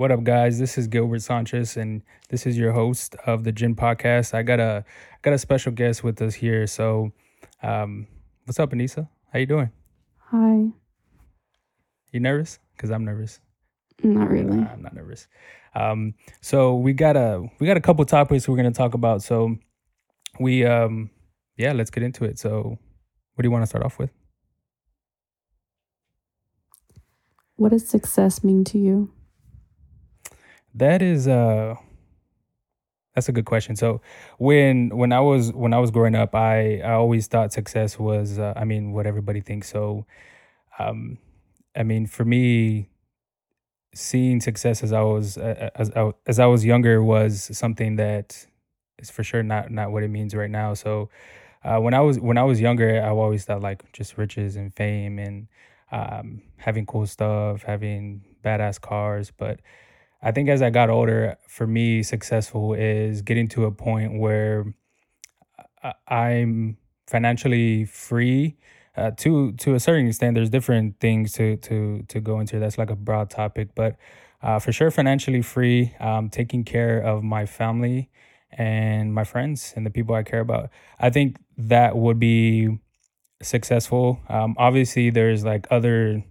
What up, guys? This is Gilbert Sanchez, and this is your host of the Ginn Podcast. I got a got a special guest with us here. So, um, what's up, Anissa? How you doing? Hi. You nervous? Cause I'm nervous. Not really. Nah, I'm not nervous. Um, so we got a we got a couple topics we're gonna talk about. So we um yeah, let's get into it. So what do you want to start off with? What does success mean to you? That is uh that's a good question. So when when I was when I was growing up, I I always thought success was uh, I mean what everybody thinks. So um I mean for me seeing success as I was uh, as I, as I was younger was something that is for sure not not what it means right now. So uh, when I was when I was younger, I always thought like just riches and fame and um, having cool stuff, having badass cars. But I think as I got older, for me, successful is getting to a point where I'm financially free. Uh, to to a certain extent, there's different things to to to go into. That's like a broad topic, but uh, for sure, financially free. Um, taking care of my family and my friends and the people I care about. I think that would be successful. Um, obviously, there's like other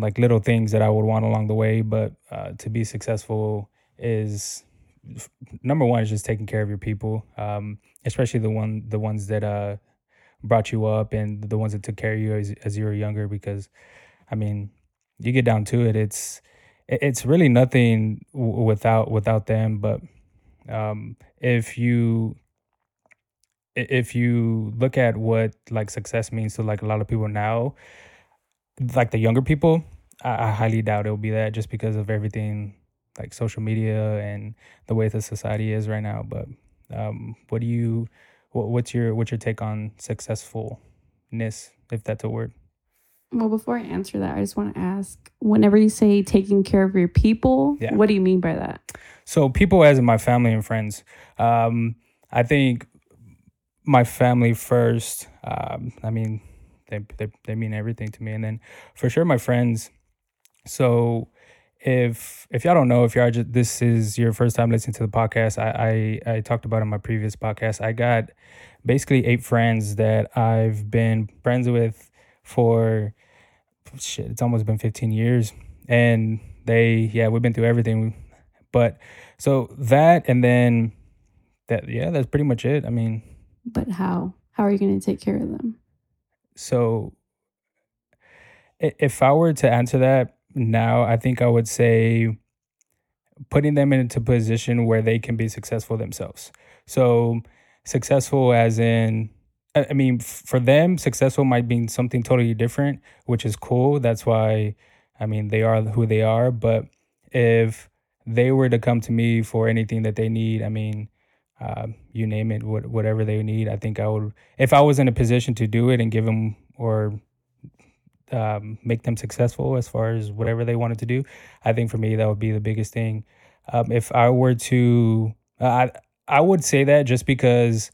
like little things that I would want along the way, but uh, to be successful is number one is just taking care of your people, um, especially the one the ones that uh, brought you up and the ones that took care of you as as you were younger. Because, I mean, you get down to it, it's it's really nothing w- without without them, but um, if you if you look at what like success means to like a lot of people now, like the younger people, I, I highly doubt it'll be that just because of everything like social media and the way the society is right now. But um, what do you what, what's your what's your take on successfulness, if that's a word? Well, before I answer that, I just want to ask whenever you say taking care of your people, yeah. what do you mean by that? So, people as in my family and friends. Um, I think my family first. Um, I mean, they, they, they mean everything to me. And then for sure, my friends. So, if if y'all don't know, if y'all just this is your first time listening to the podcast, I, I I talked about in my previous podcast. I got basically eight friends that I've been friends with for shit, it's almost been 15 years. And they, yeah, we've been through everything. But so that, and then that, yeah, that's pretty much it. I mean, but how? How are you going to take care of them? So if I were to answer that now, I think I would say putting them into a position where they can be successful themselves. So successful as in I mean, for them, successful might mean something totally different, which is cool. That's why, I mean, they are who they are. But if they were to come to me for anything that they need, I mean, uh, you name it, what, whatever they need, I think I would, if I was in a position to do it and give them or um, make them successful as far as whatever they wanted to do, I think for me, that would be the biggest thing. Um, if I were to, uh, I, I would say that just because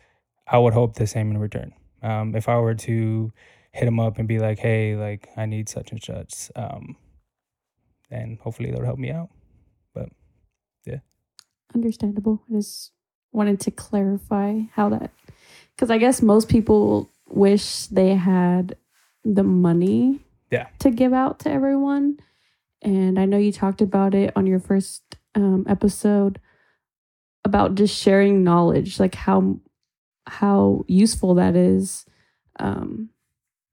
I would hope the same in return. Um, if I were to hit them up and be like, "Hey, like I need such and such," um, then hopefully they'll help me out. But yeah, understandable. I just wanted to clarify how that, because I guess most people wish they had the money, yeah, to give out to everyone. And I know you talked about it on your first um, episode about just sharing knowledge, like how how useful that is. Um,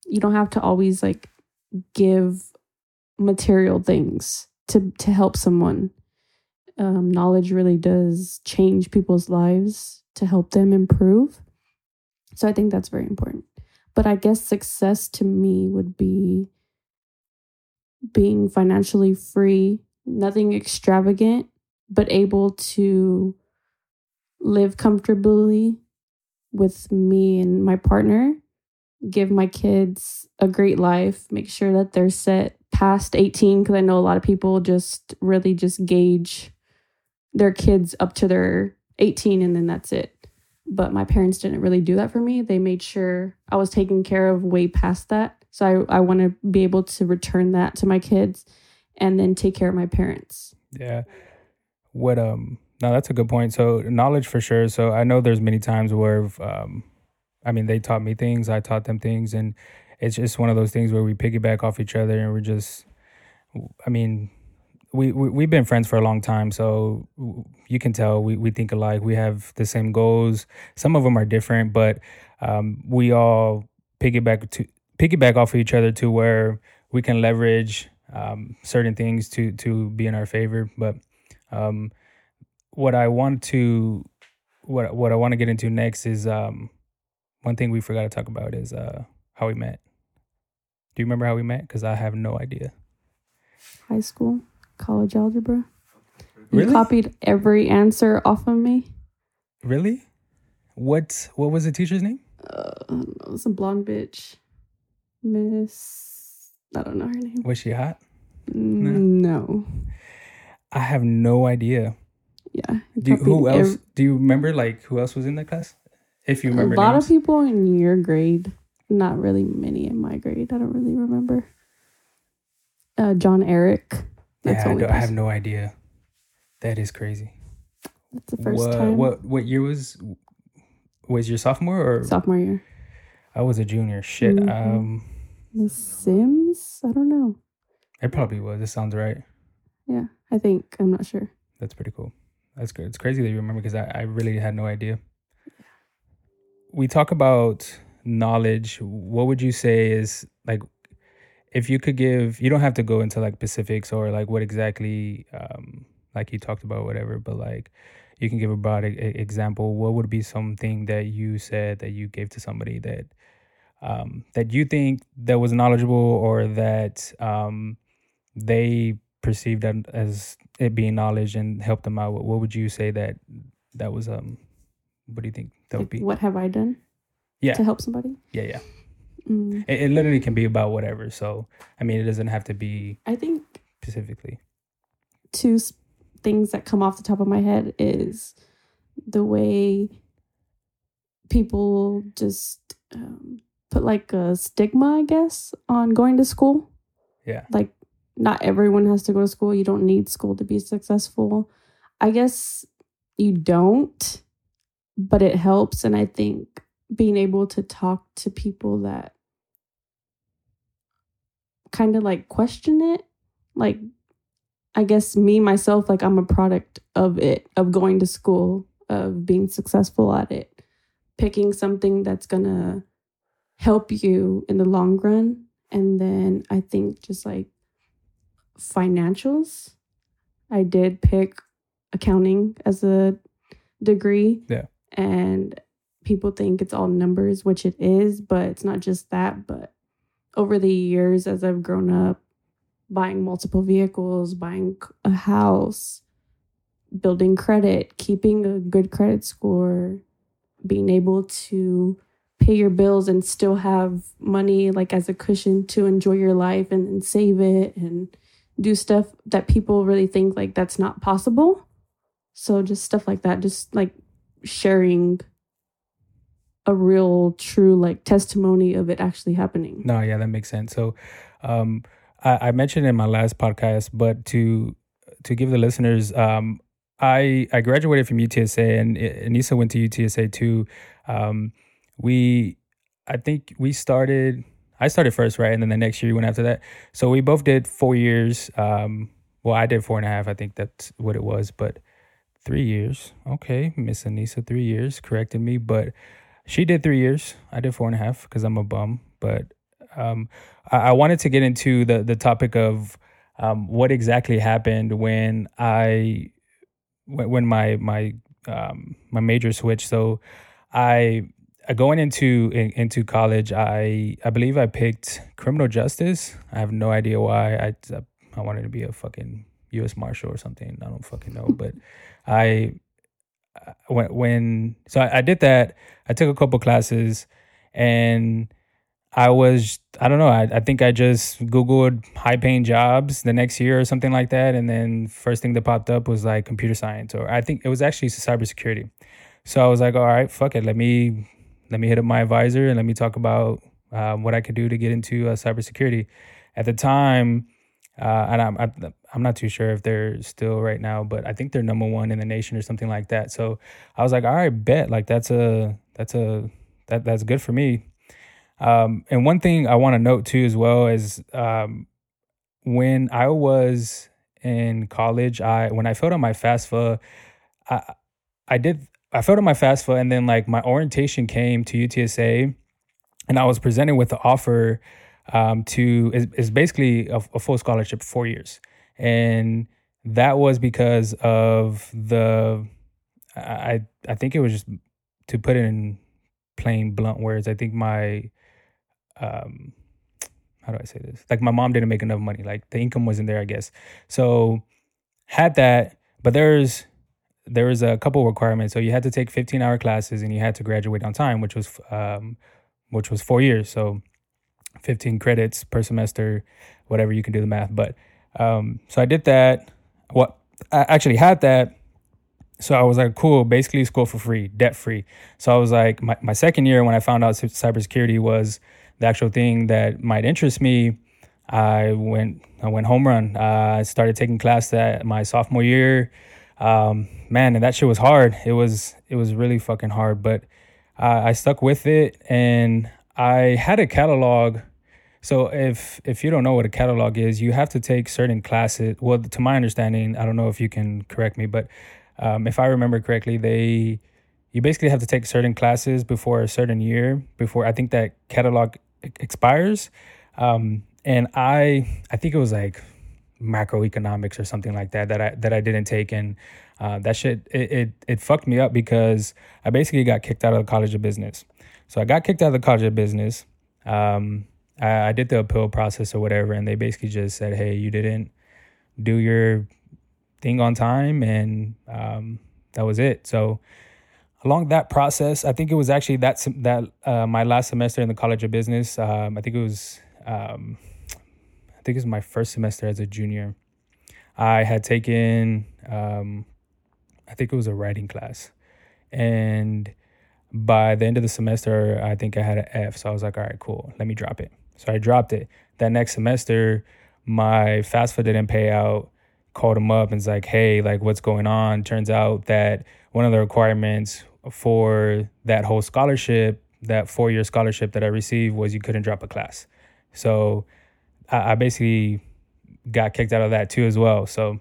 you don't have to always like give material things to to help someone. Um, knowledge really does change people's lives to help them improve. So I think that's very important. But I guess success to me would be being financially free, nothing extravagant, but able to live comfortably with me and my partner, give my kids a great life, make sure that they're set past 18 because I know a lot of people just really just gauge their kids up to their 18 and then that's it. But my parents didn't really do that for me. They made sure I was taken care of way past that. So I, I want to be able to return that to my kids and then take care of my parents. Yeah. What um no, that's a good point. So knowledge for sure. So I know there's many times where um I mean they taught me things, I taught them things and it's just one of those things where we piggyback off each other and we're just I mean we, we we've been friends for a long time, so you can tell we, we think alike. We have the same goals. Some of them are different, but um, we all piggyback to piggyback off of each other to where we can leverage um, certain things to to be in our favor. But um, what I want to what what I want to get into next is um, one thing we forgot to talk about is uh, how we met. Do you remember how we met? Because I have no idea. High school college algebra. Really? You copied every answer off of me. Really? What what was the teacher's name? Uh, it was a blonde bitch. Miss I don't know her name. Was she hot? Mm, no. I have no idea. Yeah. Do who else? do you remember like who else was in that class? If you remember, a lot names? of people in your grade. Not really many in my grade. I don't really remember. Uh, John Eric. That's yeah, I, I, have no idea. That is crazy. That's the first what, time. What what year was was your sophomore or sophomore year? I was a junior. Shit. Mm-hmm. Um Miss Sims? I don't know. It probably was. It sounds right. Yeah, I think. I'm not sure. That's pretty cool. That's good. It's crazy that you remember because I, I really had no idea. We talk about knowledge. What would you say is like if you could give you don't have to go into like specifics or like what exactly um like you talked about whatever but like you can give a broad example. What would be something that you said that you gave to somebody that um that you think that was knowledgeable or that um they perceived as it being knowledge and helped them out? What would you say that that was um what do you think that would be? what have i done yeah. to help somebody? Yeah yeah Mm. It, it, literally can be about whatever. So, I mean, it doesn't have to be. I think specifically. Two things that come off the top of my head is the way people just um, put like a stigma, I guess, on going to school. Yeah. Like, not everyone has to go to school. You don't need school to be successful. I guess you don't, but it helps. And I think being able to talk to people that kind of like question it. Like i guess me myself like i'm a product of it of going to school of being successful at it. Picking something that's gonna help you in the long run and then i think just like financials. I did pick accounting as a degree. Yeah. And people think it's all numbers, which it is, but it's not just that. But over the years, as I've grown up, buying multiple vehicles, buying a house, building credit, keeping a good credit score, being able to pay your bills and still have money like as a cushion to enjoy your life and, and save it and do stuff that people really think like that's not possible. So just stuff like that, just like sharing a real true like testimony of it actually happening. No, yeah, that makes sense. So um I, I mentioned in my last podcast, but to to give the listeners, um I I graduated from UTSA and Anissa went to UTSA too. Um we I think we started I started first, right? And then the next year you went after that. So we both did four years. Um well I did four and a half, I think that's what it was, but three years. Okay, Miss Anissa, three years, corrected me, but she did three years. I did four and a half because I'm a bum. But um, I, I, wanted to get into the the topic of um, what exactly happened when I when, when my my um, my major switched. So I going into in, into college, I I believe I picked criminal justice. I have no idea why. I I wanted to be a fucking U.S. Marshal or something. I don't fucking know, but I when when so I, I did that. I took a couple classes, and I was I don't know. I, I think I just googled high paying jobs the next year or something like that, and then first thing that popped up was like computer science, or I think it was actually cybersecurity. So I was like, all right, fuck it. Let me let me hit up my advisor and let me talk about um, what I could do to get into uh, cybersecurity. At the time, Uh, and I'm, I'm I'm not too sure if they're still right now, but I think they're number one in the nation or something like that. So I was like, all right, bet like that's a that's a that that's good for me. Um, and one thing I want to note too as well is um, when I was in college, I when I filled out my FAFSA, I I did I filled out my FAFSA and then like my orientation came to UTSA, and I was presented with the offer um, to is, is basically a, a full scholarship, four years, and that was because of the I I think it was just to put it in plain blunt words. I think my um how do I say this? Like my mom didn't make enough money. Like the income wasn't there, I guess. So had that, but there's there was a couple requirements. So you had to take 15 hour classes and you had to graduate on time, which was um which was four years. So 15 credits per semester, whatever you can do the math. But um so I did that. What I actually had that. So I was like, cool, basically school for free, debt free. So I was like, my, my second year when I found out cybersecurity was the actual thing that might interest me, I went I went home run. Uh, I started taking class that my sophomore year. Um, man, and that shit was hard. It was it was really fucking hard, but uh, I stuck with it, and I had a catalog. So if if you don't know what a catalog is, you have to take certain classes. Well, to my understanding, I don't know if you can correct me, but um, if I remember correctly, they you basically have to take certain classes before a certain year. Before I think that catalog expires. Um, and I I think it was like macroeconomics or something like that that I that I didn't take and uh, that shit it, it it fucked me up because I basically got kicked out of the College of Business. So I got kicked out of the College of Business. Um, I, I did the appeal process or whatever, and they basically just said, "Hey, you didn't do your thing on time," and um, that was it. So along that process, I think it was actually that that uh, my last semester in the College of Business. Um, I think it was um, I think it was my first semester as a junior. I had taken um, I think it was a writing class, and by the end of the semester, I think I had an F. So I was like, all right, cool, let me drop it. So I dropped it. That next semester, my FAFSA didn't pay out. Called him up and was like, hey, like what's going on? Turns out that one of the requirements for that whole scholarship, that four year scholarship that I received, was you couldn't drop a class. So I, I basically got kicked out of that too as well. So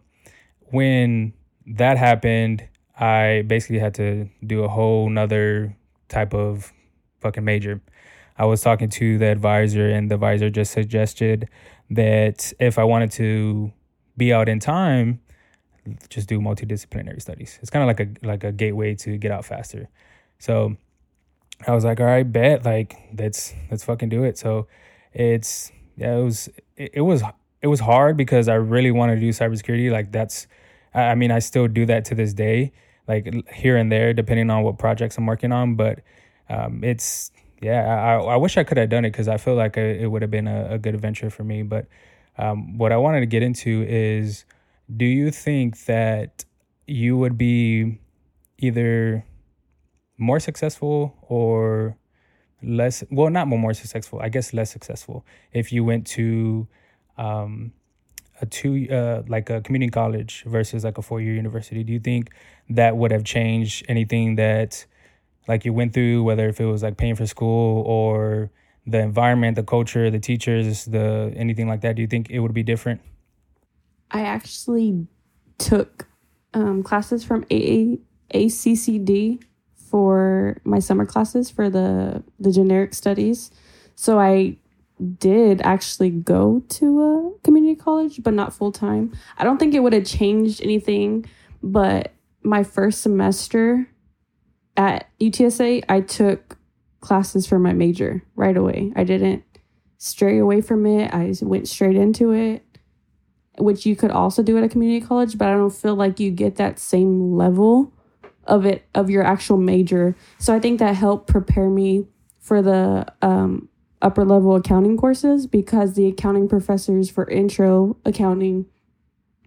when that happened, I basically had to do a whole nother type of fucking major. I was talking to the advisor, and the advisor just suggested that if I wanted to be out in time, just do multidisciplinary studies. It's kind of like a like a gateway to get out faster. So I was like, all right, bet like let's let's fucking do it. So it's yeah, it was it, it was it was hard because I really wanted to do cybersecurity. Like that's I mean I still do that to this day, like here and there depending on what projects I'm working on. But um, it's yeah, I I wish I could have done it because I feel like it would have been a, a good adventure for me. But um, what I wanted to get into is do you think that you would be either more successful or less well not more successful i guess less successful if you went to um, a two uh, like a community college versus like a four year university do you think that would have changed anything that like you went through whether if it was like paying for school or the environment the culture the teachers the anything like that do you think it would be different I actually took um, classes from A- ACCD for my summer classes for the the generic studies. So I did actually go to a community college, but not full time. I don't think it would have changed anything, but my first semester at UTSA, I took classes for my major right away. I didn't stray away from it. I went straight into it which you could also do at a community college, but I don't feel like you get that same level of it of your actual major. So I think that helped prepare me for the um, upper level accounting courses because the accounting professors for intro accounting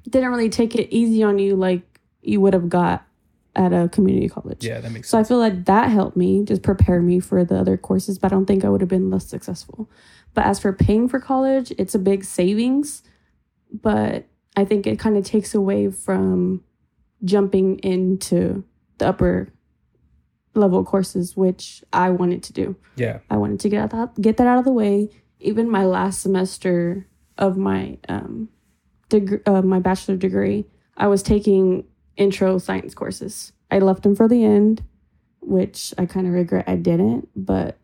didn't really take it easy on you like you would have got at a community college. Yeah, that makes so sense. I feel like that helped me just prepare me for the other courses, but I don't think I would have been less successful. But as for paying for college, it's a big savings but I think it kind of takes away from jumping into the upper level courses, which I wanted to do. Yeah. I wanted to get that get that out of the way. Even my last semester of my um, degree, uh, my bachelor degree, I was taking intro science courses. I left them for the end, which I kind of regret I didn't, but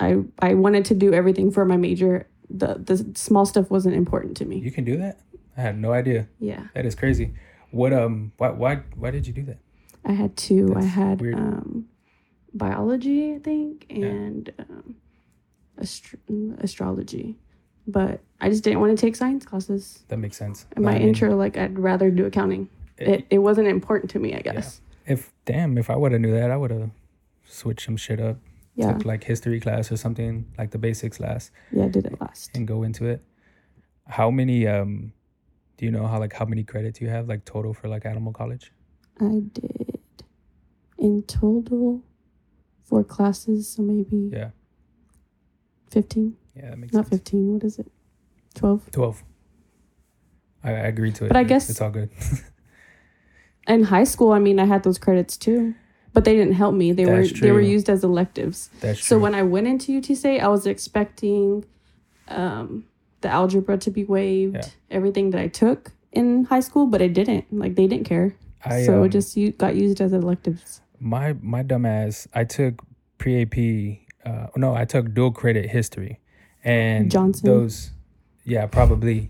I I wanted to do everything for my major. The the small stuff wasn't important to me. You can do that? I had no idea. Yeah. That is crazy. What um why why why did you do that? I had two. I had weird. um biology, I think, and um astro- astrology. But I just didn't want to take science classes. That makes sense. And my I mean, intro, like I'd rather do accounting. It it wasn't important to me, I guess. if damn, if I would have knew that, I would have switched some shit up. Yeah. Took like history class or something, like the basics class, Yeah, did it last. and go into it. How many um do you know how like how many credits you have like total for like animal college? I did in total four classes, so maybe Yeah. 15. Yeah, that makes Not sense. 15. What is it? 12. Twelve. I, I agree to it. But I guess- it's all good. In high school, I mean, I had those credits too, but they didn't help me. They That's were they were used as electives. That's So true. when I went into UT State, I was expecting um, the algebra to be waived, Yeah. everything that I took in high school, but it didn't. Like they didn't care. I, so um, it just u- got used as electives. my my dumb ass i took pre-ap uh no i took dual credit history and Johnson? those yeah probably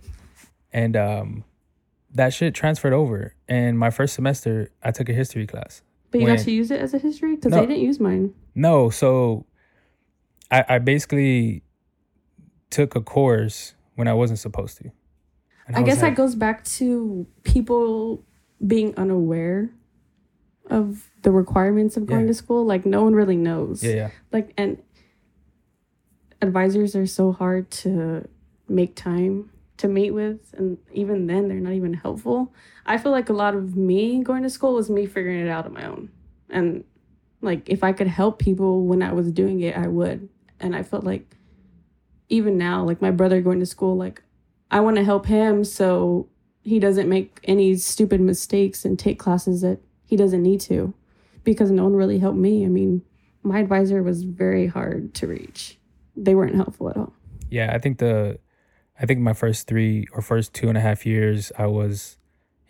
and um that shit transferred over and my first semester i took a history class But you when- got to use it as a history because No. they didn't use mine. no so i i basically took a course when i wasn't supposed to I, was guess like, that goes back to people being unaware of the requirements of going Yeah. to school. Like no one really knows. yeah yeah Like and advisors are so hard to make time to meet with and even then they're not even helpful. I feel like a lot of me going to school was me figuring it out on my own. And like if I could help people when I was doing it, I would. And I felt like even now, like my brother going to school, like I want to help him so he doesn't make any stupid mistakes and take classes that he doesn't need to because no one really helped me. I mean, my advisor was very hard to reach. They weren't helpful at all. yeah i think the i think my first three or first two and a half years i was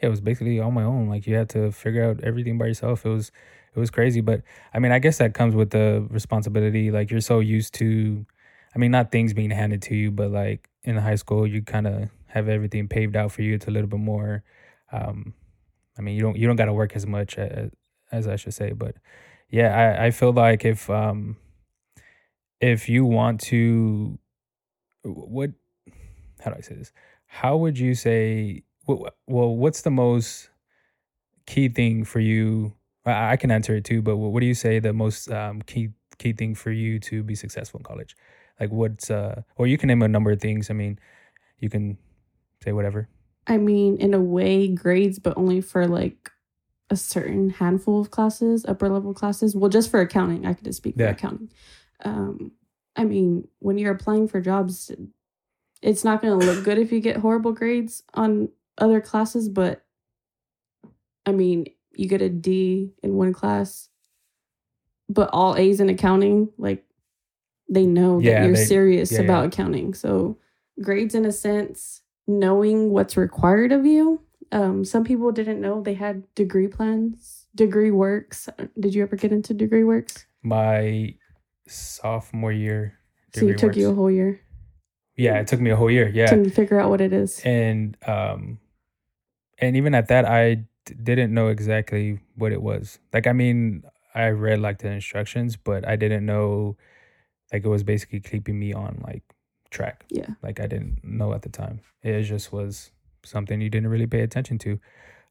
yeah, it was basically on my own. Like you had to figure out everything by yourself. It was it was crazy. But i mean i guess that comes with the responsibility. Like you're so used to i mean not things being handed to you but like in high school you kind of have everything paved out for you. It's a little bit more um i mean you don't you don't got to work as much as, as i should say. But yeah i i feel like if um if you want to what how do i say this how would you say well what's the most key thing for you i can answer it too but what do you say the most um, key key thing for you to be successful in college like what's uh or you can name a number of things i mean you can say whatever I mean, in a way, grades, but only for like a certain handful of classes, upper level classes. Well, just for accounting, I could just speak Yeah. for accounting. Um, I mean, when you're applying for jobs, it's not going to look good if you get horrible grades on other classes, but I mean, you get a D in one class, but all A's in accounting, like they know Yeah, that you're they- serious yeah, about yeah. accounting. So, grades, in a sense, knowing what's required of you. Um, some people didn't know they had degree plans, degree works. Did you ever get into degree works? my sophomore year so you took you a whole year yeah it took me a whole year yeah. To figure out what it is. and um and even at that i d- didn't know exactly what it was. Like i mean i read like the instructions but i didn't know like it was basically keeping me on like track. Yeah. like i didn't know at the time. It just was something you didn't really pay attention to.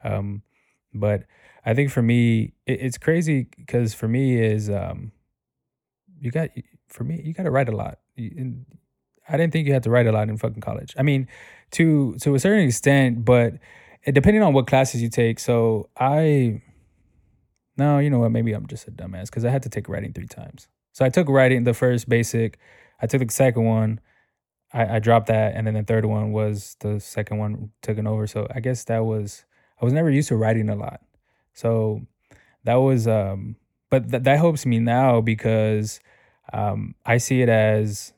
Um but i think for me it, it's crazy because for me is um you got for me you got to write a lot. You- and i didn't think you had to write a lot in fucking college i mean to to a certain extent but depending on what classes you take so i no you know what maybe i'm just a dumbass because i had to take writing three times so i took writing the first basic i took the second one I, I dropped that, and then the third one was the second one taken over. So I guess that was I was never used to writing a lot, so that was um. But th- that helps me now because um, I see it as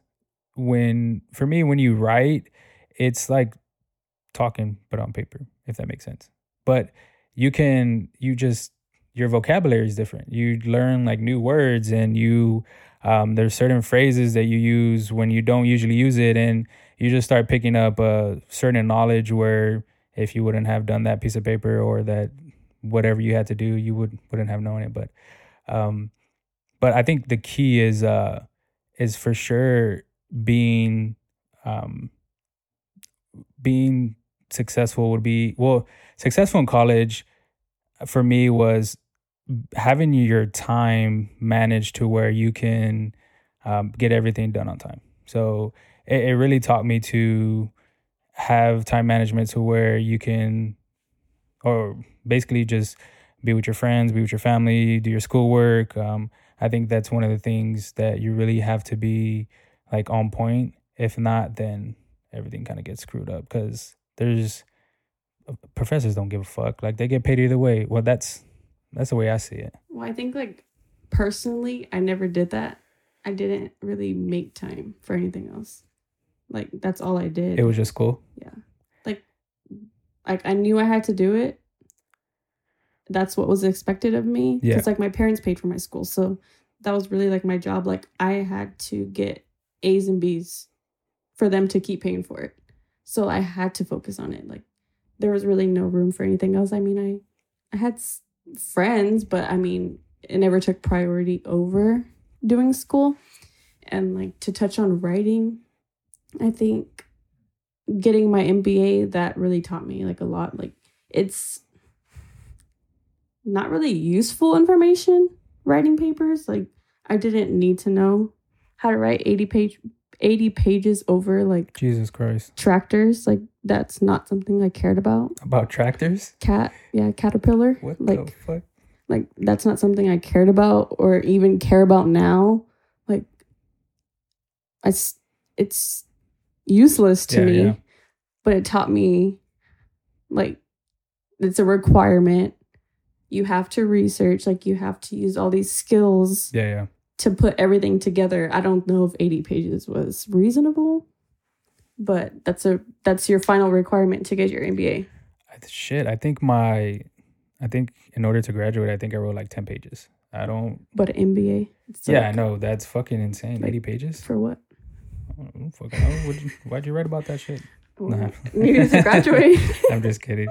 when for me when you write, it's like talking but on paper, if that makes sense. But you can you just your vocabulary is different. You learn like new words and you um, there's certain phrases that you use when you don't usually use it, and you just start picking up a certain knowledge where if you wouldn't have done that piece of paper or that whatever you had to do, you would wouldn't have known it. But um, but I think the key is uh is for sure being um being successful would be well successful in college for me was having your time managed to where you can um, get everything done on time. So it, it really taught me to have time management to where you can, or basically just be with your friends, be with your family, do your schoolwork. Um, I think that's one of the things that you really have to be like on point. If not, then everything kind of gets screwed up because there's professors don't give a fuck. Like they get paid either way. Well, that's that's the way I see it. Well, I think like personally, I never did that. I didn't really make time for anything else. Like that's all I did. It was just school. Yeah. Like like I knew I had to do it. That's what was expected of me. Yeah. Because like my parents paid for my school. So that was really like my job. Like I had to get A's and B's for them to keep paying for it. So I had to focus on it. Like there was really no room for anything else. I mean, I I had s- friends, but I mean, it never took priority over doing school. And like to touch on writing, I think getting my MBA that really taught me like a lot. Like it's not really useful information writing papers. Like I didn't need to know how to write 80 page 80 pages over like Jesus Christ. tractors. Like that's not something I cared about. About tractors? Cat, yeah, caterpillar. What like the fuck? like that's not something I cared about or even care about now. Like I it's useless to Yeah, me. yeah. But it taught me like it's a requirement. You have to research, like you have to use all these skills Yeah, yeah. To put everything together. I don't know if 80 pages was reasonable, but that's a that's your final requirement to get your MBA. I- Shit, I think my, I think in order to graduate, I think I wrote like 10 pages. I don't, But an MBA. yeah, I know. That's fucking insane. like- 80 pages? For what? Fucking why'd you write about that shit? Nah. To graduate. I'm just kidding.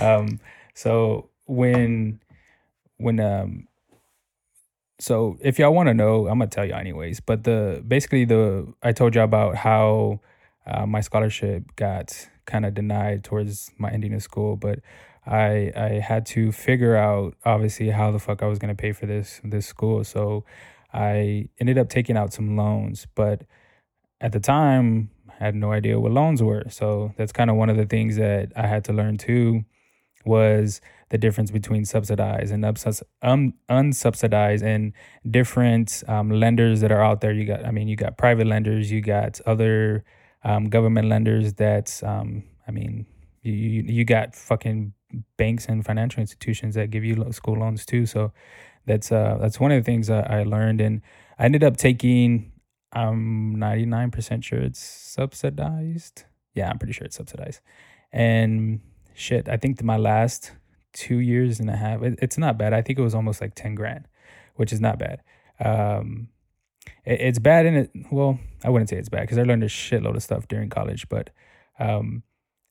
Um, so when when um so if y'all want to know, I'm gonna tell you anyways. But the basically the I told you about how uh, my scholarship got kind of denied towards my ending of school, but I I had to figure out obviously how the fuck I was gonna pay for this this school. So I ended up taking out some loans, but at the time I had no idea what loans were. So that's kind of one of the things that I had to learn too was the difference between subsidized and um, unsubsidized and different um, lenders that are out there. You got, I mean, you got private lenders, you got other um, government lenders that, um, I mean, you, you you got fucking banks and financial institutions that give you school loans too. So that's uh that's one of the things that I learned, and I ended up taking. I'm 99% sure it's subsidized. Yeah, I'm pretty sure it's subsidized. And shit, I think my last two years and a half, it, it's not bad. I think it was almost like 10 grand, which is not bad. Um, it, it's bad in it. Well, I wouldn't say it's bad because I learned a shitload of stuff during college, but um,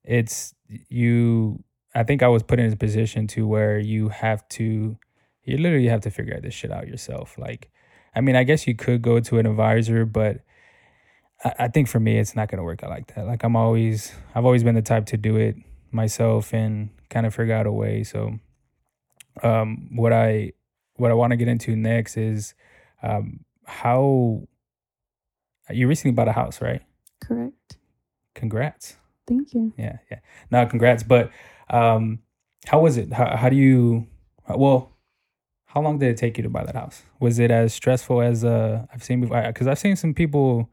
it's you. I think I was put in a position to where you have to, you literally have to figure out this shit out yourself. Like, I mean, I guess you could go to an advisor, but I, I think for me, it's not going to work out like that. Like, I'm always, I've always been the type to do it myself and kind of figure out a way. So, um, what I, what I want to get into next is, um, how you recently bought a house, right? Correct. Congrats. Thank you. Yeah, yeah. Now, congrats. But um, how was it? How, how do you? Well, how long did it take you to buy that house? Was it as stressful as uh I've seen before? Because I've seen some people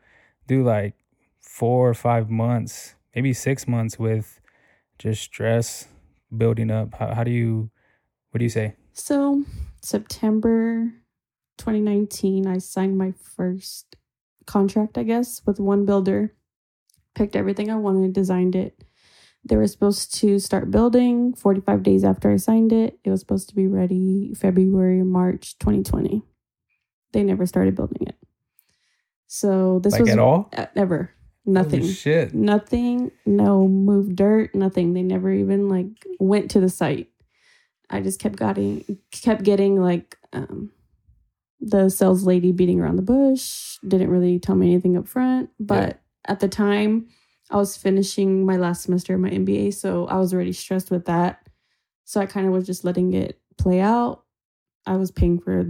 do like four or five months, maybe six months with just stress building up. How, how do you, what do you say? So, September 2019, I signed my first contract, I guess, with one builder. Picked everything I wanted, designed it. They were supposed to start building 45 days after I signed it. It was supposed to be ready February, March 2020. They never started building it. So this Like was at all? never nothing. Holy shit. Nothing, no move dirt, nothing. They never even like went to the site. I just kept getting kept getting like um the sales lady beating around the bush, didn't really tell me anything up front, but at the time I was finishing my last semester of my MBA, so I was already stressed with that. So I kind of was just letting it play out. I was paying for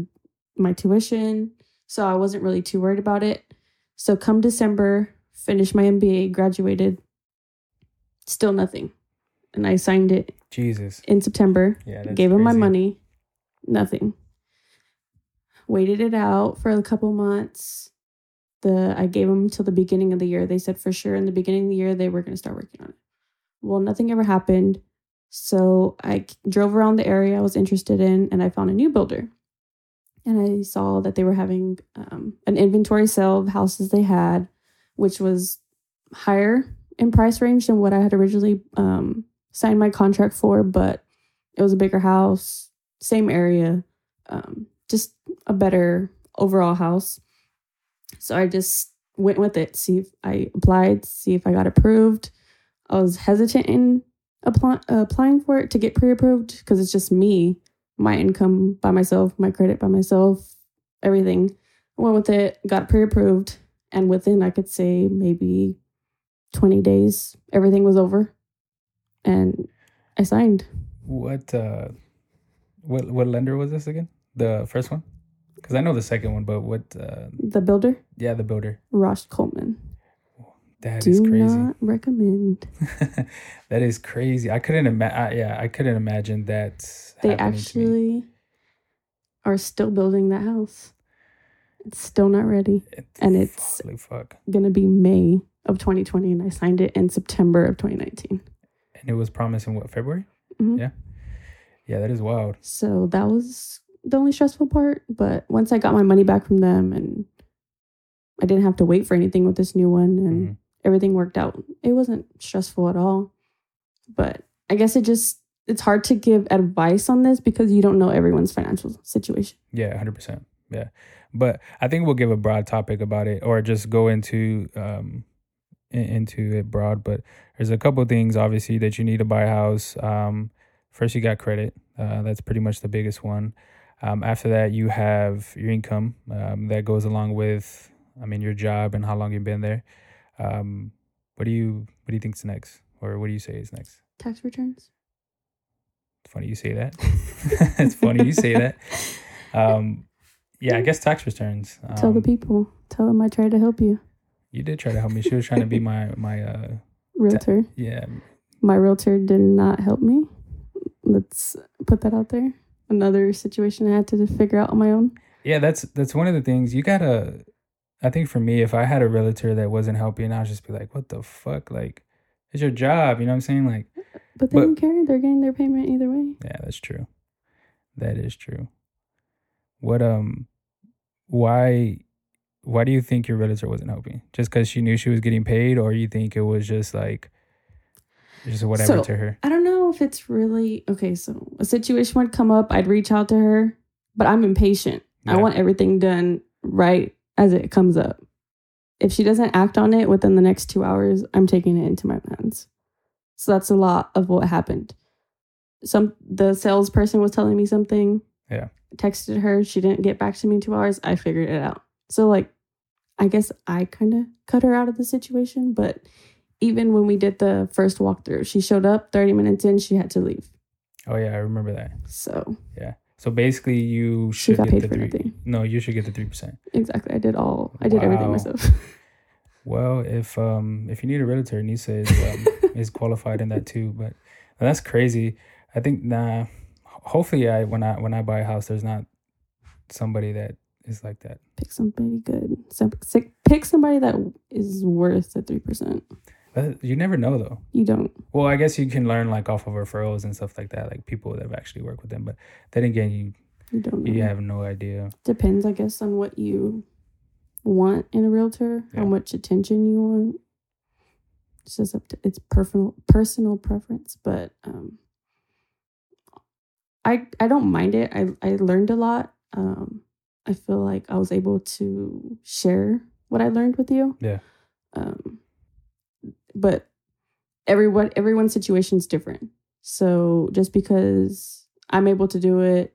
my tuition, so I wasn't really too worried about it. So come December, finished my MBA, graduated, still nothing. And I signed it Jesus. in September, Yeah. Gave him my money, nothing. Waited it out for a couple months. The I gave them till the beginning of the year. They said for sure in the beginning of the year they were going to start working on it. Well, nothing ever happened. So I drove around the area I was interested in and I found a new builder. And I saw that they were having um, an inventory sale of houses they had, which was higher in price range than what I had originally um, signed my contract for, but it was a bigger house, same area, um, just a better overall house. So I just went with it. See if I applied, see if I got approved. I was hesitant in apply, uh, applying for it to get pre-approved because it's just me, my income by myself, my credit by myself, everything. Went with it, got pre-approved, and within I could say maybe 20 days, everything was over, and I signed. What, uh, what, what lender was this again? The first one? Because I know the second one, but what, uh, The builder, yeah, the builder. Ross Coleman. That Do is crazy. not recommend. that is crazy. I couldn't imagine. Yeah, I couldn't imagine that. They happening to me. actually are still building that house. It's still not ready. It's- and it's- fuck. Gonna be May of 2020, and I signed it in September of 2019. And it was promised in what February? Mhm. Yeah. Yeah, that is wild. So that was the only stressful part. But once I got my money back from them, and I didn't have to wait for anything with this new one, and Mhm. everything worked out. It wasn't stressful at all. But I guess it just it's hard to give advice on this because you don't know everyone's financial situation. Yeah, hundred percent. Yeah, but I think we'll give a broad topic about it, or just go into um into it broad. But there's a couple things obviously that you need to buy a house. Um, first you got credit. Uh, that's pretty much the biggest one. Um, after that, you have your income um, that goes along with, I mean, your job and how long you've been there. Um, what do you what do you think's next, or what do you say is next? Tax returns. It's funny you say that. it's funny you say that. Um, yeah, I guess tax returns. Um, Tell the people. Tell them I tried to help you. You did try to help me. She was trying to be my my uh Realtor. yeah. My realtor did not help me. Let's put that out there. Another situation I had to figure out on my own. Yeah, that's that's one of the things you gotta I think for me, if I had a realtor that wasn't helping, I'd just be like, What the fuck? Like, it's your job, you know what I'm saying? Like, But they But- don't care. They're getting their payment either way. yeah, that's true. That is true. What um why why do you think your realtor wasn't helping? Just because she knew she was getting paid, or you think it was just like just whatever So- to her? I don't know if it's really okay. So a situation would come up. I'd reach out to her, but I'm impatient. I want everything done right as it comes up. If she doesn't act on it within the next two hours, I'm taking it into my hands. So that's a lot of what happened. Some the salesperson was telling me something. Yeah. Texted her. She didn't get back to me in two hours. I figured it out. So like, I guess I kind of cut her out of the situation. But even when we did the first walkthrough, she showed up 30 minutes in. She had to leave. Oh yeah, I remember that. So yeah. So basically, you should get the three. nothing. No, you should get the three percent. exactly, I did all. I did everything myself. Well, if um if you need a realtor, Nisa is um, is qualified in that too. But that's crazy. I think nah. Hopefully, I when I when I buy a house, there's not somebody that is like that. Pick somebody good. So, pick somebody that is worth the three percent. You never know though. You don't. Well, I guess you can learn like off of referrals and stuff like that, like people that have actually worked with them. But then again, you you don't. Know. You have no idea. Depends, I guess, on what you want in a realtor, yeah. how much attention you want. It's just up to it's personal personal preference, but um, I I don't mind it. I I learned a lot. Um, I feel like I was able to share what I learned with you. Yeah. Um, but everyone everyone's situation is different. So just because I'm able to do it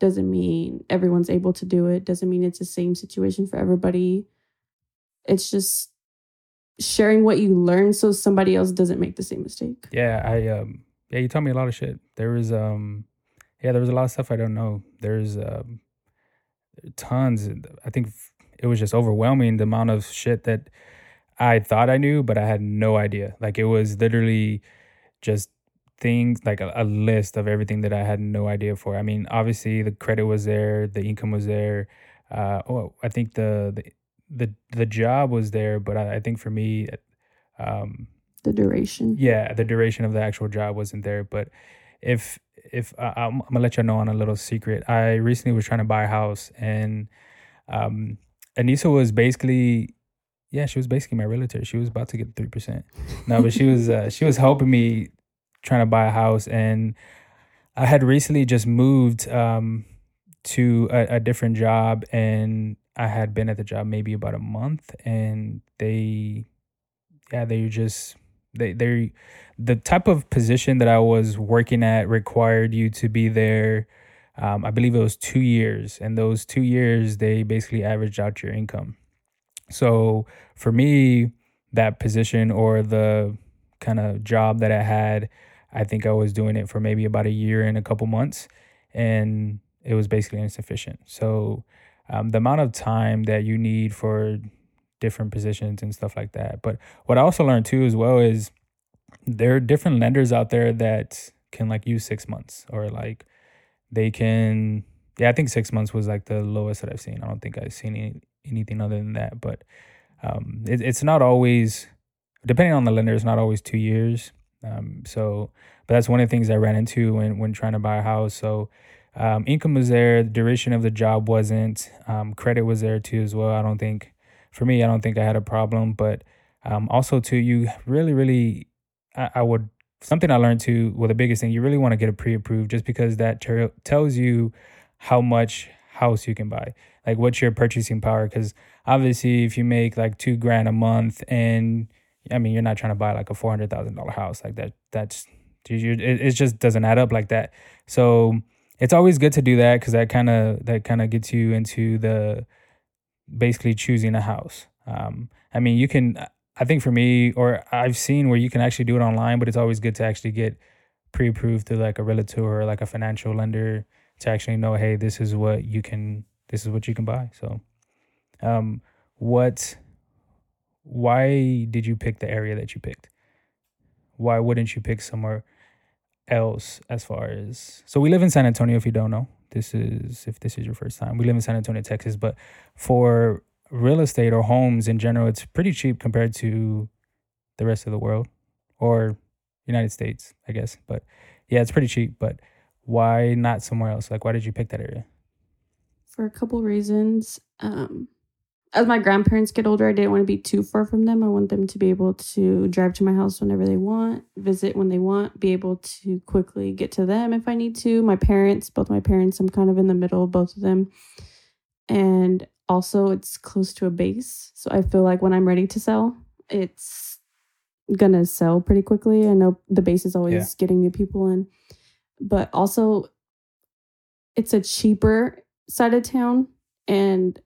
doesn't mean everyone's able to do it. Doesn't mean it's the same situation for everybody. It's just sharing what you learn so somebody else doesn't make the same mistake. Yeah, I um yeah, you taught me a lot of shit. There was um yeah, there was a lot of stuff I don't know. There's um tons. I think it was just overwhelming the amount of shit that I thought I knew, but I had no idea. Like it was literally just things like a, a, list of everything that I had no idea for. I mean, obviously the credit was there, the income was there. Uh, oh, I think the the the, the job was there, but I, I think for me, um, the duration. Yeah, the duration of the actual job wasn't there. But if if uh, I'm, I'm, gonna let you know on a little secret, I recently was trying to buy a house, and um, Anissa was basically yeah, she was basically my realtor. She was about to get three percent. No, but she was uh, she was helping me trying to buy a house, and I had recently just moved um, to a, a different job, and I had been at the job maybe about a month, and they, yeah, they just they they the type of position that I was working at required you to be there. Um, I believe it was two years, and those two years they basically averaged out your income. So for me, that position or the kind of job that I had, I think I was doing it for maybe about a year and a couple months, and it was basically insufficient. So um, the amount of time that you need for different positions and stuff like that. But what I also learned too as well is there are different lenders out there that can like use six months or like they can yeah i think six months was like the lowest that i've seen. I don't think i've seen any, anything other than that but um, it, it's not always depending on the lender it's not always two years. Um, so but that's one of the things i ran into when when trying to buy a house. So um, income was there the duration of the job wasn't um, credit was there too as well. I don't think for me i don't think i had a problem but um, also too you really really I, I would something I learned too. Well, the biggest thing you really want to get a pre-approved, just because that ter- tells you how much house you can buy, like what's your purchasing power. Because obviously, if you make like two grand a month, and I mean, you're not trying to buy like a four hundred thousand dollar house like that. That's it, it just doesn't add up like that. So it's always good to do that because that kind of that kind of gets you into the basically choosing a house. Um, I mean, you can I think for me, or I've seen where you can actually do it online, but it's always good to actually get pre-approved to like a realtor or like a financial lender to actually know, hey, this is what you can, this is what you can buy. So, um, what, why did you pick the area that you picked? Why wouldn't you pick somewhere else as far as, so we live in San Antonio, if you don't know, this is, if this is your first time, we live in San Antonio, Texas, but for real estate or homes in general, it's pretty cheap compared to the rest of the world or United States, I guess. But yeah, it's pretty cheap. But why not somewhere else? Like, why did you pick that area? For a couple reasons. Um, as my grandparents get older, I didn't want to be too far from them. I want them to be able to drive to my house whenever they want, visit when they want, be able to quickly get to them if I need to. My parents, both my parents, I'm kind of in the middle of both of them. And also it's close to a base. So I feel like when I'm ready to sell, it's gonna sell pretty quickly. I know the base is always yeah. getting new people in, but also it's a cheaper side of town. And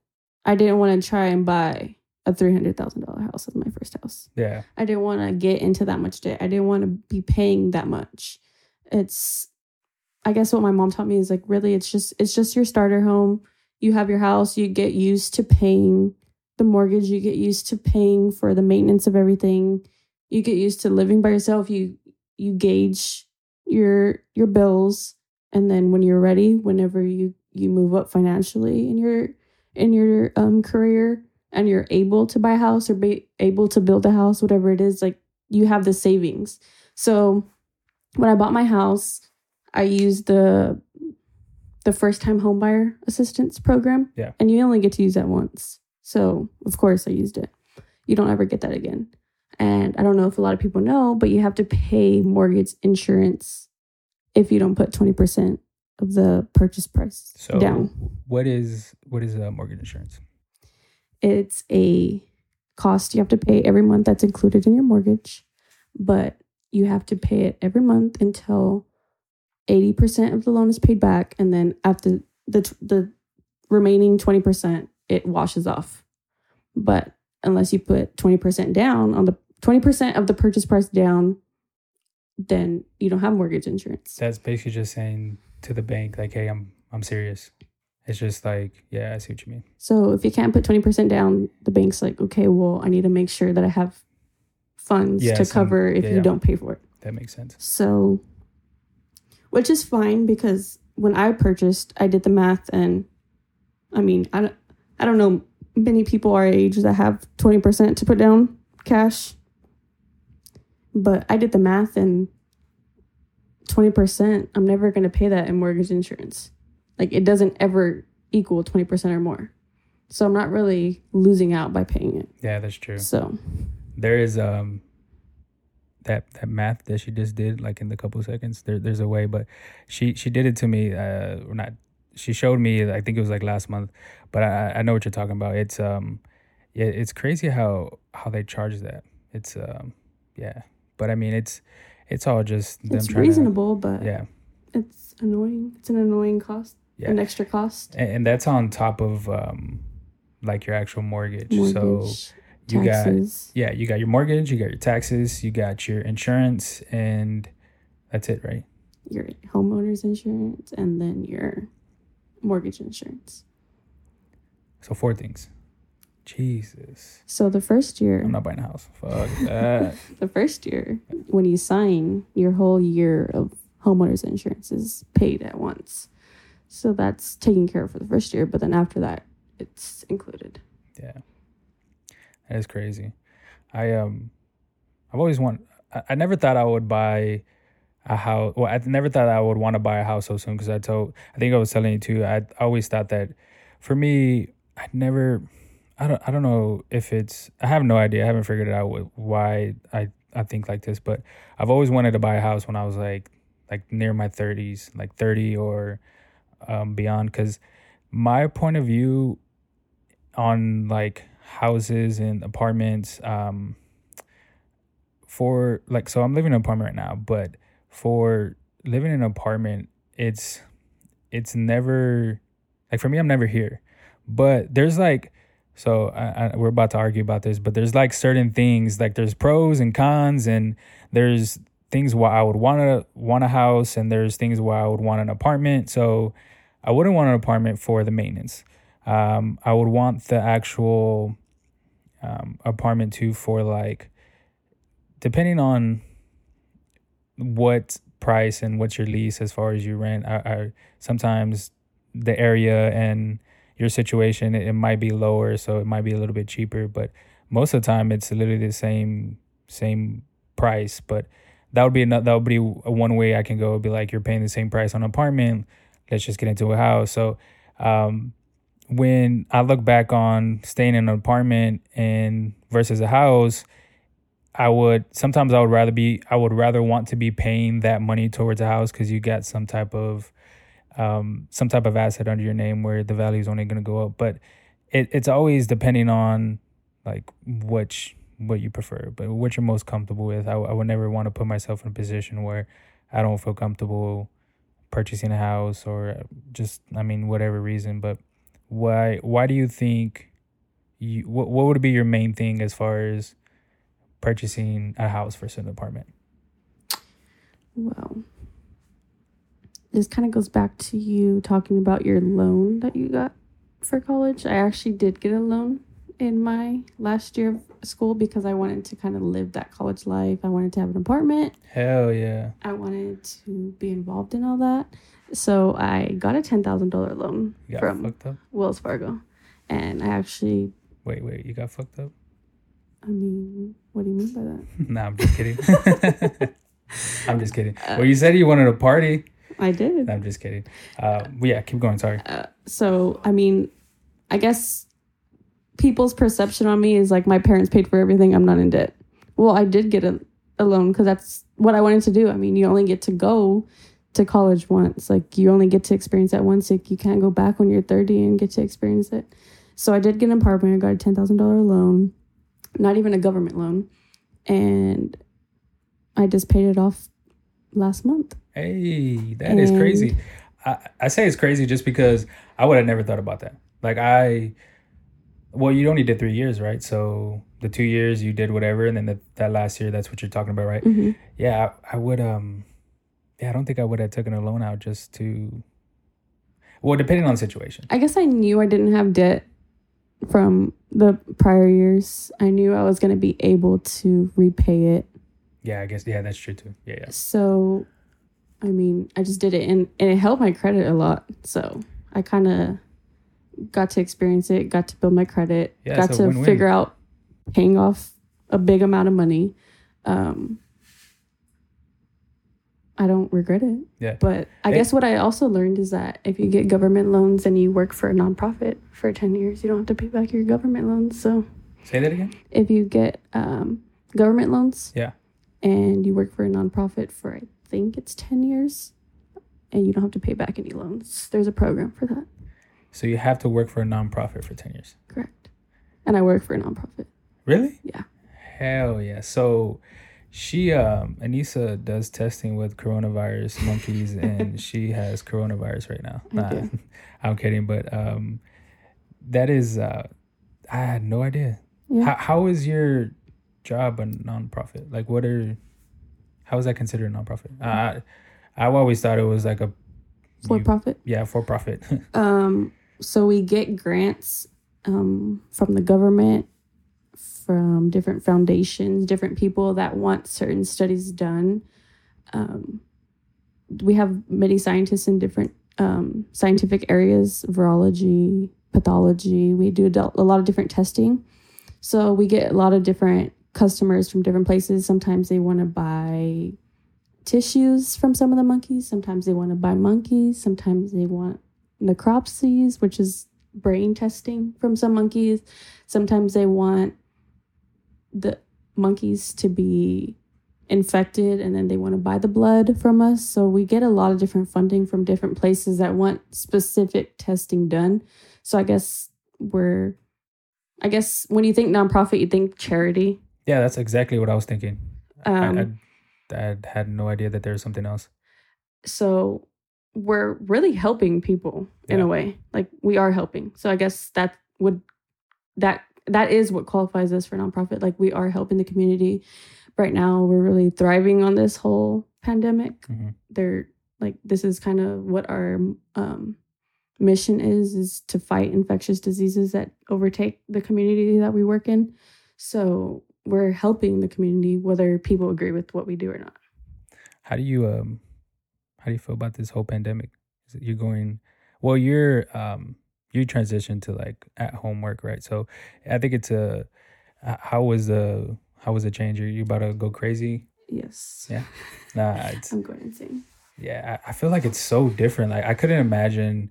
I didn't want to try and buy a three hundred thousand dollar house as my first house. Yeah. I didn't want to get into that much debt. I didn't want to be paying that much. It's I guess what my mom taught me is like really it's just it's just your starter home you have your house, you get used to paying the mortgage, you get used to paying for the maintenance of everything. You get used to living by yourself. You you gauge your your bills and then when you're ready, whenever you you move up financially and you're in your um, career and you're able to buy a house or be able to build a house, whatever it is, like you have the savings. So when I bought my house, I used the the first time homebuyer assistance program. Yeah. And you only get to use that once. So of course I used it. You don't ever get that again. And I don't know if a lot of people know, but you have to pay mortgage insurance if you don't put 20% of the purchase price So down. what is what is uh, mortgage insurance? It's a cost you have to pay every month that's included in your mortgage, but you have to pay it every month until 80% of the loan is paid back and then after the the remaining 20% it washes off. But unless you put 20% down on the 20% of the purchase price down, then you don't have mortgage insurance. That's basically just saying to the bank like, "Hey, I'm I'm serious." It's just like, yeah, I see what you mean. So if you can't put 20% down, the bank's like, okay, well, I need to make sure that I have funds Yeah, to some- cover if yeah, you yeah. don't pay for it. That makes sense. So, which is fine because when I purchased, I did the math and I mean, I don't, I don't know many people our age that have 20% to put down cash. But I did the math and 20%, I'm never going to pay that in mortgage insurance. Like it doesn't ever equal 20% or more. So I'm not really losing out by paying it. Yeah, that's true. So, There is um that that math that she just did like in the couple seconds. There there's a way, but she she did it to me. Uh, or not. She showed me. I think it was like last month, but I I know what you're talking about. It's um yeah, it's crazy how how they charge that. It's um yeah, but I mean it's it's all just them it's reasonable, but yeah. it's annoying. It's an annoying cost, Yeah. an extra cost. and, and that's on top of um like your actual mortgage. So Mortgage, you got yeah, you got your mortgage, you got your taxes, you got your insurance, and that's it, right? your homeowner's insurance, and then your mortgage insurance. So four things. Jesus, So the first year, I'm not buying a house. Fuck that. the first year, when you sign, your whole year of homeowner's insurance is paid at once. So that's taken care of for the first year, but then after that, it's included. yeah, that is crazy. I um, I've always want. I, I never thought I would buy a house. Well, I never thought I would want to buy a house so soon because I told. I think I was telling you too. I always thought that for me, I never. I don't. I don't know if it's. I have no idea. I haven't figured it out wh- why I I think like this, but I've always wanted to buy a house when I was like like near my thirties, like thirty or um, beyond, because my point of view on like houses and apartments um for like so I'm living in an apartment right now, but for living in an apartment, it's it's never like for me I'm never here. But there's like so I, I, we're about to argue about this, but there's like certain things like there's pros and cons and there's things why I would want to want a house and there's things why I would want an apartment. So I wouldn't want an apartment for the maintenance. Um, I would want the actual um, apartment too for like depending on what price and what's your lease as far as you rent. I, I sometimes the area and your situation it, it might be lower, so it might be a little bit cheaper, but most of the time it's literally the same same price. But that would be another, that would be one way I can go. It'd be like you're paying the same price on an apartment. Let's just get into a house. So um, when I look back on staying in an apartment and versus a house, I would sometimes I would rather be I would rather want to be paying that money towards a house because you got some type of um, some type of asset under your name where the value is only going to go up. But it, it's always depending on like which what you prefer, but what you're most comfortable with. I, I would never want to put myself in a position where I don't feel comfortable purchasing a house or just I mean whatever reason. But why why do you think you what what would be your main thing as far as purchasing a house versus an apartment? Well, this kind of goes back to you talking about your loan that you got for college. I actually did get a loan in my last year of school because I wanted to kind of live that college life. I wanted to have an apartment. Hell yeah. I wanted to be involved in all that. So I got a $10,000 loan from fucked up. Wells Fargo. And I actually, Wait, wait, you got fucked up? I mean, what do you mean by that? nah, I'm just kidding. I'm just kidding. Well, you said you wanted a party. I did. I'm just kidding. Uh, yeah, keep going. Sorry. Uh, so, I mean, I guess people's perception on me is like my parents paid for everything. I'm not in debt. Well, I did get a, a loan because that's what I wanted to do. I mean, you only get to go to college once. Like, you only get to experience that once. Like, you can't go back when you're 30 and get to experience it. So, I did get an apartment. I got a $10,000 loan, not even a government loan. And I just paid it off last month. Hey, that is crazy. I, I say it's crazy just because I would have never thought about that. Like I, well, you only did three years, right? So the two years you did whatever, and then the, that last year, that's what you're talking about, right? hmm Yeah, I, I would. Um, yeah, I don't think I would have taken a loan out just to. Well, depending on the situation. I guess I knew I didn't have debt from the prior years. I knew I was going to be able to repay it. Yeah, I guess. Yeah, that's true too. Yeah, yeah. So, I mean, I just did it and, and it helped my credit a lot. So, I kind of got to experience it, got to build my credit, Yeah, got to win-win. figure out paying off a big amount of money. Um, I don't regret it. Yeah. But I It- guess what I also learned is that if you get government loans and you work for a nonprofit for 10 years, you don't have to pay back your government loans. So Say that again. if you get um, government loans Yeah. And you work for a nonprofit for, I think it's 10 years, and you don't have to pay back any loans, there's a program for that. So you have to work for a nonprofit for ten years. Correct. And I work for a nonprofit. Really? Yeah. Hell yeah. So she um Anissa does testing with coronavirus monkeys and she has coronavirus right now. I Nah. I'm kidding, but um that is uh I had no idea. Yeah. How how is your job a nonprofit? Like what are how is that considered a nonprofit? I I always thought it was like a For you- profit. yeah, for profit. Um, so we get grants um, from the government, from different foundations, different people that want certain studies done. Um, we have many scientists in different um, scientific areas, virology, pathology. We do a a lot of different testing. So we get a lot of different customers from different places. Sometimes they want to buy tissues from some of the monkeys. Sometimes they want to buy monkeys. Sometimes they want necropsies, which is brain testing from some monkeys. Sometimes they want the monkeys to be infected and then they want to buy the blood from us. So we get a lot of different funding from different places that want specific testing done. So I guess we're I guess when you think nonprofit, you think charity. Yeah, that's exactly what I was thinking. Um, I, I, I had no idea that there was something else. so we're really helping people in Yeah. a way like we are helping so i guess that would that that is what qualifies us for nonprofit like we are helping the community right now we're really thriving on this whole pandemic Mhm. they're like this is kind of what our um mission is is to fight infectious diseases that overtake the community that we work in so we're helping the community whether people agree with what we do or not How do you um how do you feel about this whole pandemic? You're going well you're um you transitioned to like at home work, right? So I think it's a how was the how was the change? Are you about to go crazy? yes Yeah. Nah, i'm going insane yeah, I, I feel like it's so different. Like I couldn't imagine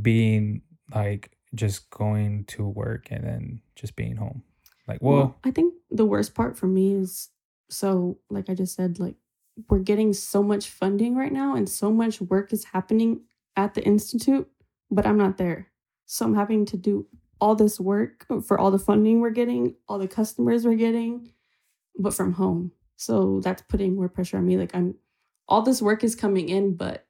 being like just going to work and then just being home. Like, well, I think the worst part for me is so, like I just said, like we're getting so much funding right now and so much work is happening at the Institute, but I'm not there. So I'm having to do all this work for all the funding we're getting, all the customers we're getting, but from home. So that's putting more pressure on me. Like I'm, all this work is coming in, but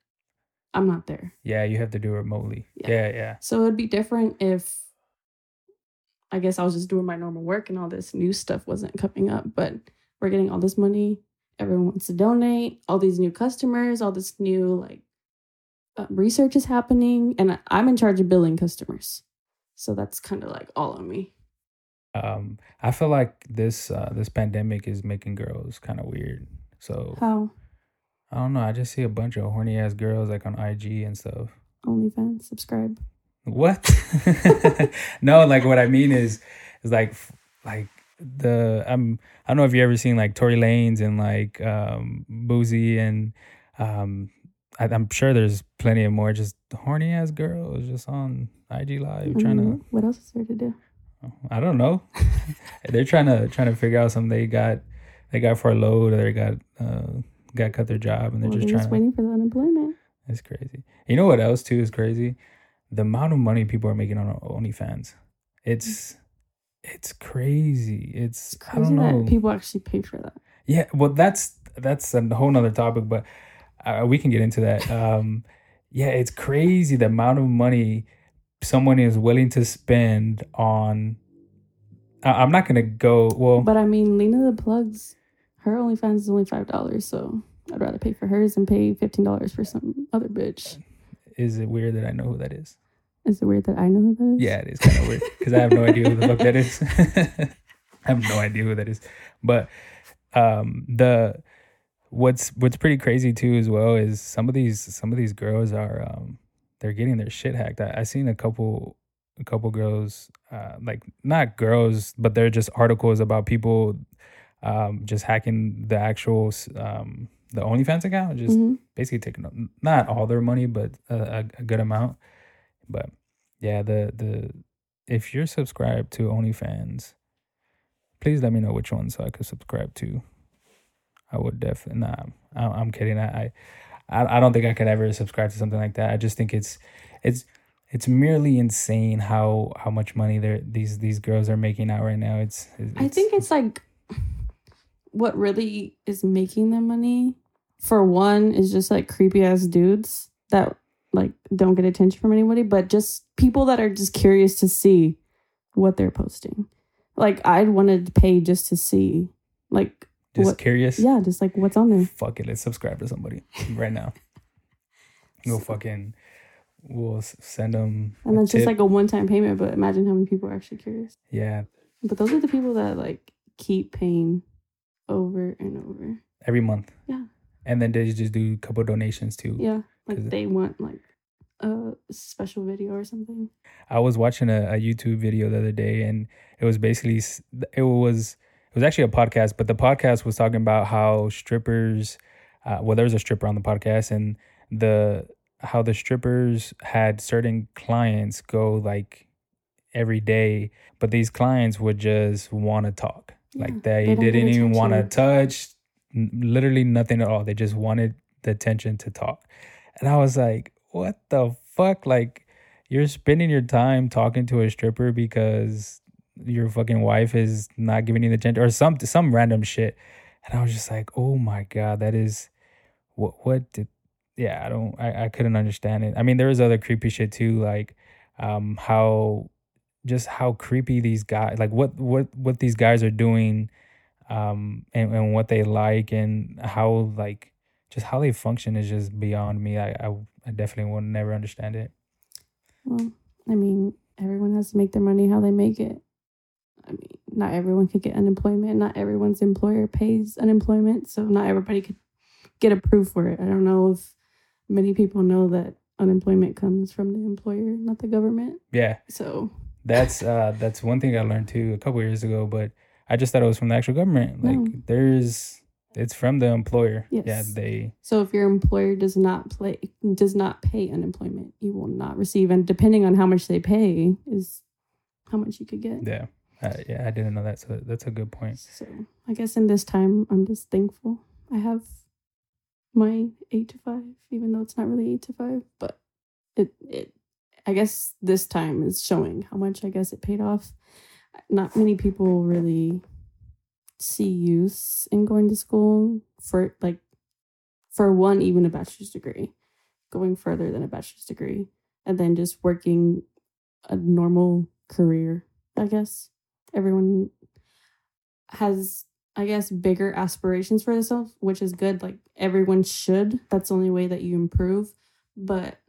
I'm not there. yeah, you have to do it remotely. Yeah. Yeah, yeah. So it'd be different if I guess I was just doing my normal work and all this new stuff wasn't coming up. But we're getting all this money. Everyone wants to donate. All these new customers. All this new like uh, research is happening, and I'm in charge of billing customers. So that's kind of like all on me. um i feel like this uh this pandemic is making girls kind of weird so How i don't know i just see a bunch of horny ass girls like on ig and stuff OnlyFans subscribe. What? no, like what I mean is, is like, like the I'm I don't know if you ever seen like Tory Lanez and like um Boosie and um I, am sure there's plenty of more just horny ass girls just on IG live trying to. What else is there to do? I don't know. They're trying to trying to figure out something they got they got for a load or they got uh got cut their job and they're well, just trying just waiting for the unemployment. It's crazy. You know what else too is crazy? The amount of money people are making on OnlyFans. It's it's crazy. It's, it's crazy I don't know. people actually pay for that. Yeah, well, that's that's a whole nother topic, but uh, we can get into that. Um, yeah, it's crazy the amount of money someone is willing to spend on. I, am not gonna go well, but I mean, Lena the Plugs, her OnlyFans is only five dollars, so I'd rather pay for hers than pay fifteen dollars for some other bitch. Is it weird that I know who that is? Is it weird that I know who that is? Yeah, it is kind of weird because I have no idea who the fuck that is. I have no idea who that is. But um, the what's what's pretty crazy too as well is some of these some of these girls are um, they're getting their shit hacked. I, I seen a couple a couple girls uh, like not girls, but they're just articles about people um, just hacking the actual um, the OnlyFans account, just mm-hmm. basically taking not all their money, but a, a, good amount. But yeah, the the if you're subscribed to OnlyFans, please let me know which one so I could subscribe to. I would definitely. Nah, I, am kidding. I, I I don't think I could ever subscribe to something like that. I just think it's it's it's merely insane how how much money they these these girls are making out right now. It's, it's I think it's like what really is making them money. For one, is just like creepy ass dudes that like don't get attention from anybody, but just people that are just curious to see what they're posting. Like I'd wanted to pay just to see, like just what, curious. Yeah, just like what's on there. Fuck it, let's subscribe to somebody right now. we'll fucking we'll send them. And that's just like a one-time payment, but imagine how many people are actually curious. Yeah. But those are the people that like keep paying over and over every month. Yeah. And then they just do a couple donations too. Yeah. Like they want like a special video or something. I was watching a, a YouTube video the other day, and it was basically it was it was actually a podcast, but the podcast was talking about how strippers. Uh, well, there was a stripper on the podcast, and the how the strippers had certain clients go like every day, but these clients would just want to talk. Yeah, like they, they didn't even want to touch, literally nothing at all. They just wanted the attention to talk. And I was like, what the fuck? Like, you're spending your time talking to a stripper because your fucking wife is not giving you the attention or some some random shit. And I was just like, oh my god, that is what what did yeah, I don't I, I couldn't understand it. I mean, there was other creepy shit too, like um how just how creepy these guys like what what what these guys are doing um and, and what they like and how like just how they function is just beyond me. I I, I definitely will never understand it. Well, I mean, everyone has to make their money how they make it. I mean, not everyone could get unemployment. Not everyone's employer pays unemployment, so not everybody could get approved for it. I don't know if many people know that unemployment comes from the employer, not the government. Yeah. So that's uh that's one thing I learned too a couple years ago, but I just thought it was from the actual government. Like no. there's it's from the employer. Yes. Yeah, they. So if your employer does not play does not pay unemployment, you will not receive, and depending on how much they pay, is how much you could get. Yeah, uh, yeah, I didn't know that. So that's a good point. So I guess in this time, I'm just thankful I have my eight to five, even though it's not really eight to five, but it it. I guess this time is showing how much I guess it paid off. Not many people really see use in going to school for like for one even a bachelor's degree going further than a bachelor's degree and then just working a normal career i guess everyone has i guess bigger aspirations for themselves which is good like everyone should that's the only way that you improve but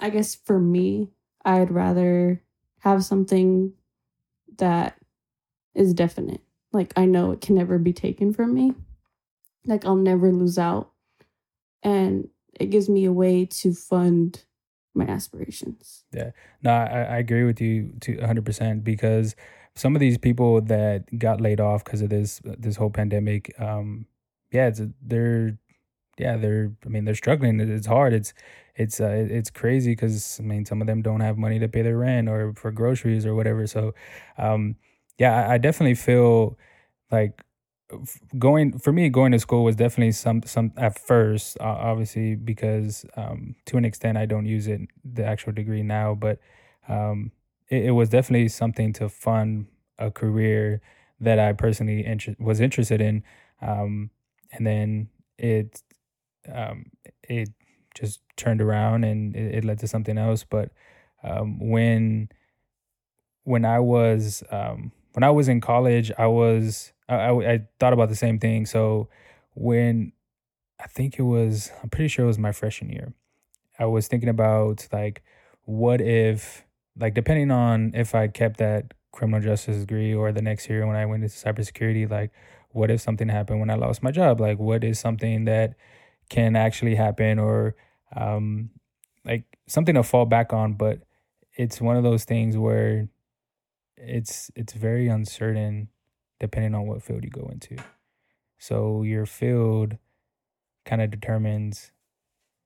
i guess for me i'd rather have something that is definite like I know it can never be taken from me. Like I'll never lose out. And it gives me a way to fund my aspirations. Yeah. No, I, I agree with you to 100% because some of these people that got laid off because of this this whole pandemic um yeah, it's they're yeah, they're I mean, they're struggling. It's hard. It's it's uh, it's crazy cuz I mean, some of them don't have money to pay their rent or for groceries or whatever. So um yeah, I, I definitely feel like going for me going to school was definitely some some at first uh, obviously because um to an extent I don't use it the actual degree now but um it, it was definitely something to fund a career that I personally inter- was interested in um and then it um it just turned around and it, it led to something else but um when when I was um when I was in college I was I, I, I thought about the same thing. So when I think it was, I'm pretty sure it was my freshman year. I was thinking about like, what if, like, depending on if I kept that criminal justice degree or the next year when I went into cybersecurity, like, what if something happened when I lost my job? Like, what is something that can actually happen or, um, like something to fall back on? But it's one of those things where it's it's very uncertain depending on what field you go into. So your field kind of determines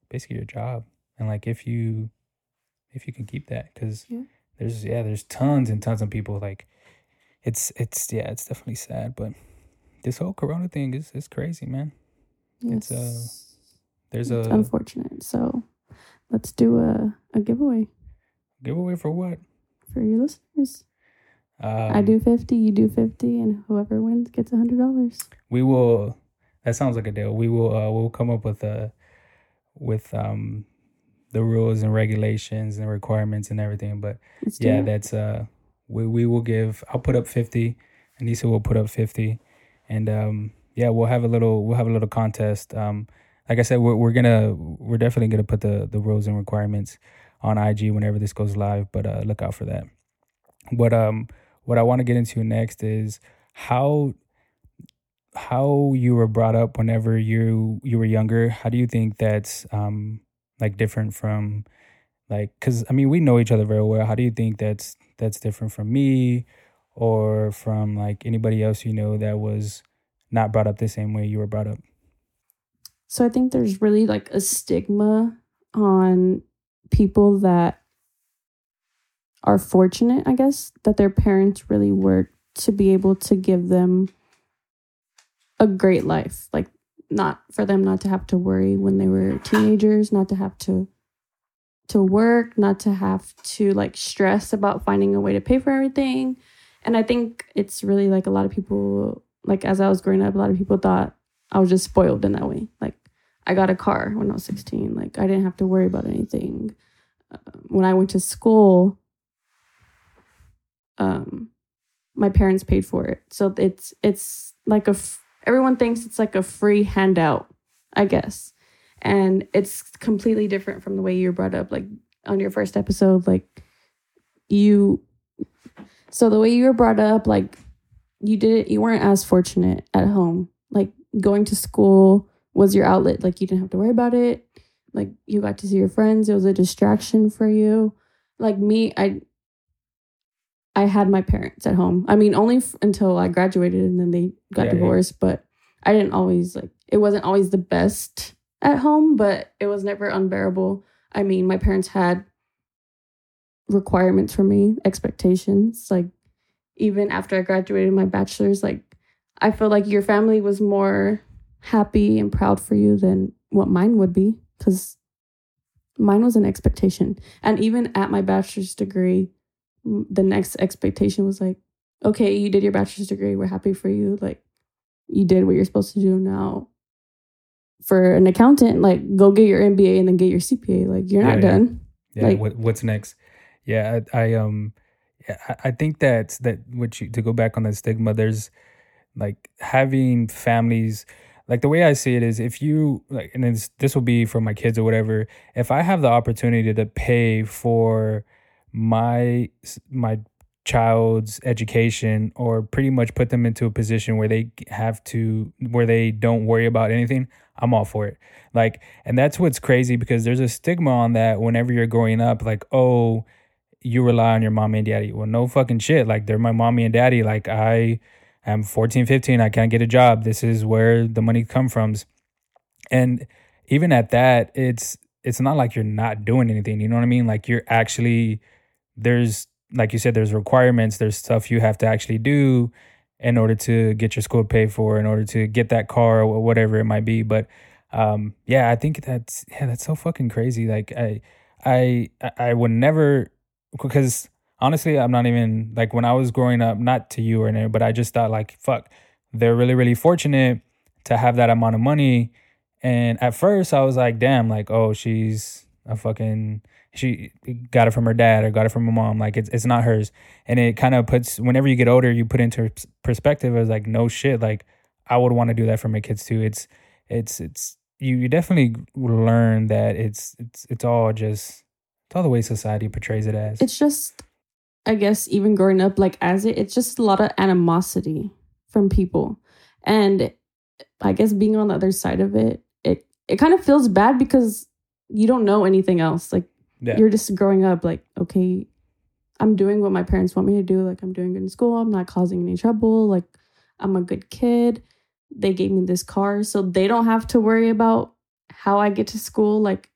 basically your job and like if you if you can keep that because yeah. there's yeah there's tons and tons of people like it's it's yeah it's definitely sad but this whole corona thing is is crazy man yes. it's uh there's it's a unfortunate so let's do a a giveaway giveaway for what for your listeners um, I do 50, you do 50, and whoever wins gets a $100. We will, that sounds like a deal. We will, uh, we'll come up with a, with, um, the rules and regulations and requirements and everything. But yeah, that's, uh, we, we will give, I'll put up 50, Anissa will put up 50. And, um, yeah, we'll have a little, we'll have a little contest. Um, like I said, we're, we're gonna, we're definitely gonna put the, the rules and requirements on IG whenever this goes live, but, uh, look out for that. But, um, what I want to get into next is how how you were brought up whenever you you were younger. How do you think that's um like different from like cuz I mean we know each other very well. How do you think that's that's different from me or from like anybody else you know that was not brought up the same way you were brought up? So I think there's really like a stigma on people that are fortunate, I guess, that their parents really work to be able to give them a great life. Like, not for them not to have to worry when they were teenagers, not to have to to work, not to have to like stress about finding a way to pay for everything. And I think it's really like a lot of people like as I was growing up, a lot of people thought I was just spoiled in that way. Like I got a car when I was 16. Like I didn't have to worry about anything. Uh, when I went to school, um my parents paid for it so it's it's like a f- everyone thinks it's like a free handout i guess and it's completely different from the way you're brought up like on your first episode like you so the way you were brought up like you did it you weren't as fortunate at home going to school was your outlet like you didn't have to worry about it like you got to see your friends it was a distraction for you like me i I had my parents at home. I mean, only f- until I graduated and then they got yeah, divorced, yeah. but I didn't always like it wasn't always the best at home, but it was never unbearable. I mean, my parents had requirements for me, expectations. Like even after I graduated my bachelor's, like I feel like your family was more happy and proud for you than what mine would be cuz mine was an expectation. And even at my bachelor's degree, the next expectation was like, okay, you did your bachelor's degree. We're happy for you. Like, you did what you're supposed to do now. For an accountant, like, go get your MBA and then get your CPA. Like, you're not yeah. done. Yeah. Like, what, what's next? Yeah, I, I um, yeah, I think that's that. What you to go back on that stigma. There's like having families like the way I see it is if you like and this this will be for my kids or whatever if I have the opportunity to pay for my my child's education or pretty much put them into a position where they have to where they don't worry about anything i'm all for it. Like and that's what's crazy because there's a stigma on that whenever you're growing up like oh you rely on your mommy and daddy. Well no fucking shit. Like they're my mommy and daddy. Like i am 14 15 i can't get a job this is where the money comes from and even at that it's it's not like you're not doing anything you know what i mean like you're actually there's like you said, there's requirements, there's stuff you have to actually do in order to get your school paid for, in order to get that car or whatever it might be. But um, yeah, I think that's yeah, that's so fucking crazy. Like I I I would never because honestly, I'm not even like when I was growing up, not to you or anything, but I just thought like fuck, they're really really fortunate to have that amount of money. And at first, I was like, damn, like oh, she's a fucking she got it from her dad or got it from her mom. Like it's it's not hers, and it kind of puts whenever you get older, you put into perspective as like no shit. Like I would want to do that for my kids too. It's it's it's you you definitely learn that it's it's it's all just it's all the way society portrays it as. It's just, I guess, even growing up like as it, it's just a lot of animosity from people, and I guess being on the other side of it, it it kind of feels bad because you don't know anything else. Like yeah. You're just growing up like, okay, I'm doing what my parents want me to do. Like, I'm doing good in school. I'm not causing any trouble. Like, I'm a good kid. They gave me this car. So they don't have to worry about how I get to school. Like,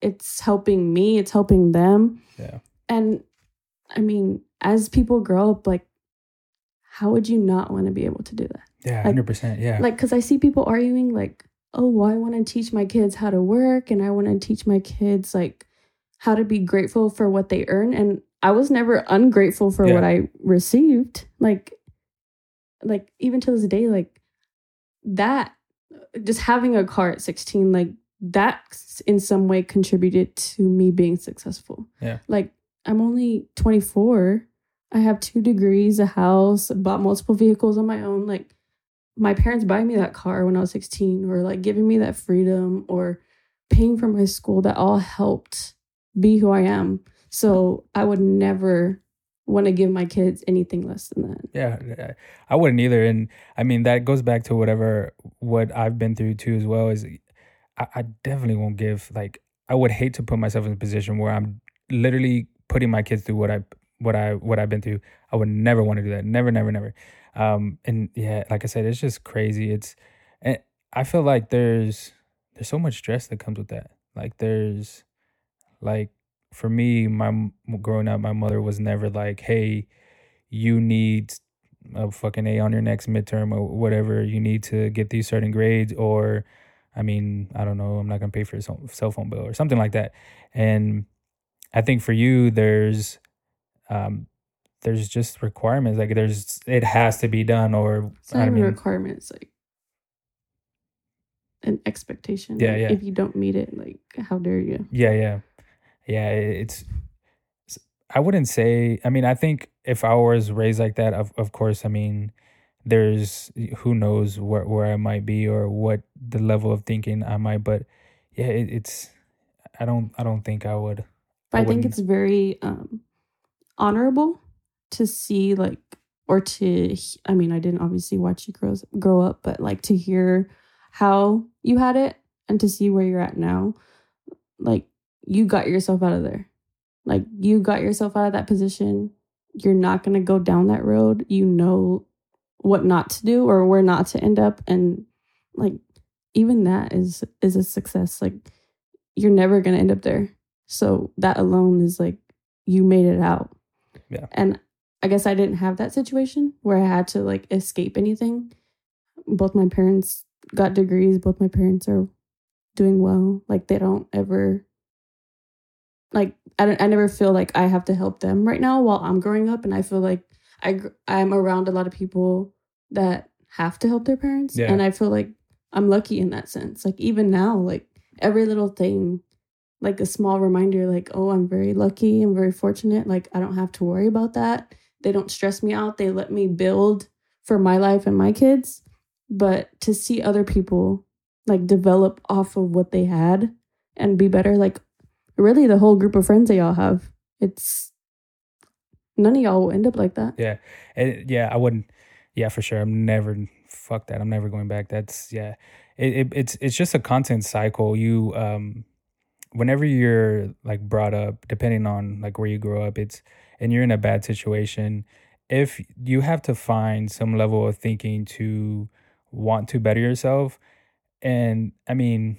it's helping me, it's helping them. Yeah. And I mean, as people grow up, like, how would you not want to be able to do that? Yeah, like, 100%. Yeah. Like, because I see people arguing, like, oh, well, I want to teach my kids how to work and I want to teach my kids, like, how to be grateful for what they earn and I was never ungrateful for yeah. what I received. Like like even to this day like that just having a car at 16 like that in some way contributed to me being successful. Yeah. Like I'm only 24. I have two degrees, a house, bought multiple vehicles on my own. Like my parents buying me that car when I was 16 or like giving me that freedom or paying for my school that all helped be who I am. So I would never want to give my kids anything less than that. Yeah, I wouldn't either. And I mean, that goes back to whatever what I've been through too, as well. Is I, I definitely won't give like I would hate to put myself in a position where I'm literally putting my kids through what I what I what I've been through. I would never want to do that. Never, never, never. Um, and yeah, like I said, it's just crazy. It's and I feel like there's there's so much stress that comes with that. Like there's like for me, my growing up, my mother was never like, "Hey, you need a fucking A on your next midterm or whatever. You need to get these certain grades." Or, I mean, I don't know. I'm not gonna pay for a cell phone bill or something like that. And I think for you, there's, um, there's just requirements. Like there's, it has to be done, or it's not I mean, requirements. Like an expectation. Yeah, like, yeah. If you don't meet it, like how dare you? Yeah, yeah yeah, it's. I wouldn't say. I mean, I think if I was raised like that, of of course, I mean, there's who knows where where I might be or what the level of thinking I might. But yeah, it, it's. I don't. I don't think I would. I think it's very um honorable to see like or to i mean i didn't obviously watch you grow, grow up but like to hear how you had it and to see where you're at now like you got yourself out of there. Like you got yourself out of that position. You're not going to go down that road. You know what not to do or where not to end up and like even that is is a success. Like you're never going to end up there. So that alone is like you made it out. Yeah. And I guess I didn't have that situation where I had to like escape anything. Both my parents got degrees. Both my parents are doing well. Like they don't ever like I don't I never feel like I have to help them right now while I'm growing up and I feel like I I'm around a lot of people that have to help their parents yeah. and I feel like I'm lucky in that sense. Like even now like every little thing like a small reminder like oh I'm very lucky, I'm very fortunate like I don't have to worry about that. They don't stress me out. They let me build for my life and my kids. But to see other people like develop off of what they had and be better like really the whole group of friends that y'all have. It's none of y'all will end up like that. Yeah, yeah, I wouldn't. Yeah, for sure. I'm never fuck that. I'm never going back. That's yeah. It, it it's it's just a content cycle. You um, whenever you're like brought up, depending on like where you grow up, it's and you're in a bad situation. If you have to find some level of thinking to want to better yourself, and I mean,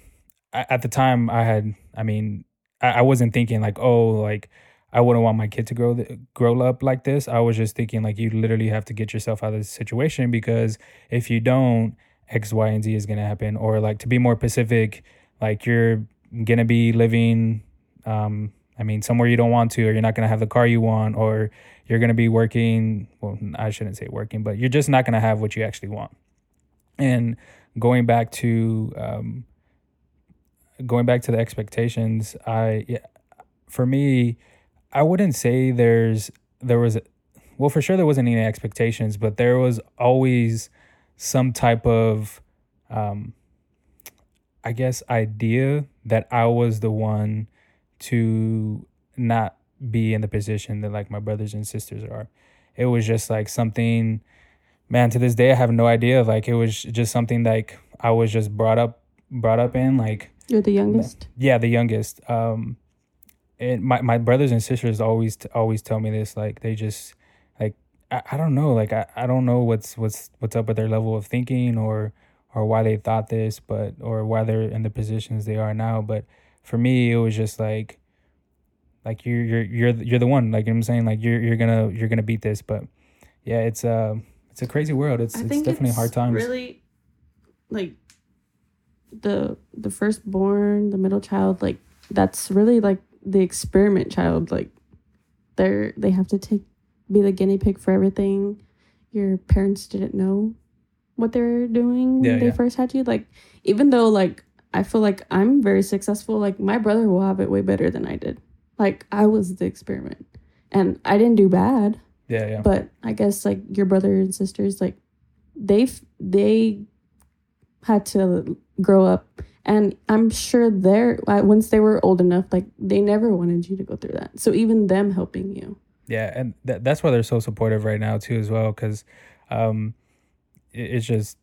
at the time I had, I mean, I, wasn't thinking like, oh, like I wouldn't want my kid to grow grow up like this. I was just thinking like you literally have to get yourself out of this situation because if you don't, X, Y, and Z is gonna happen. Or like to be more specific, like you're gonna be living, um, I mean, somewhere you don't want to, or you're not gonna have the car you want, or you're gonna be working. Well, I shouldn't say working, but you're just not gonna have what you actually want. And going back to um, going back to the expectations, I yeah, for me I wouldn't say there's there was well for sure there wasn't any expectations, but there was always some type of um I guess idea that I was the one to not be in the position that like my brothers and sisters are. It was just like something man to this day I have no idea like it was just something like I was just brought up brought up in like You're the youngest? Yeah, the youngest. Um and my, my brothers and sisters always always tell me this like they just like I, I don't know like I, I don't know what's what's what's up with their level of thinking or or why they thought this but or why they're in the positions they are now but for me it was just like like you're you're you're you're the one like you know I'm saying? Like you're you're gonna you're gonna beat this but yeah it's uh it's a crazy world. It's, it's definitely it's hard times. really like the the firstborn the middle child like that's really like the experiment child like they're they have to take be the guinea pig for everything. Your parents didn't know what they're doing yeah, when they yeah. first had you? Like even though like i feel like i'm very successful like my brother will have it way better than i did. Like i was the experiment. And i didn't do bad. Yeah yeah. But i guess like your brother and sisters like they've they had to grow up. And i'm sure they're uh, once they were old enough like they never wanted you to go through that. So even them helping you. Yeah and th- that's why they're so supportive right now too as well because um it's just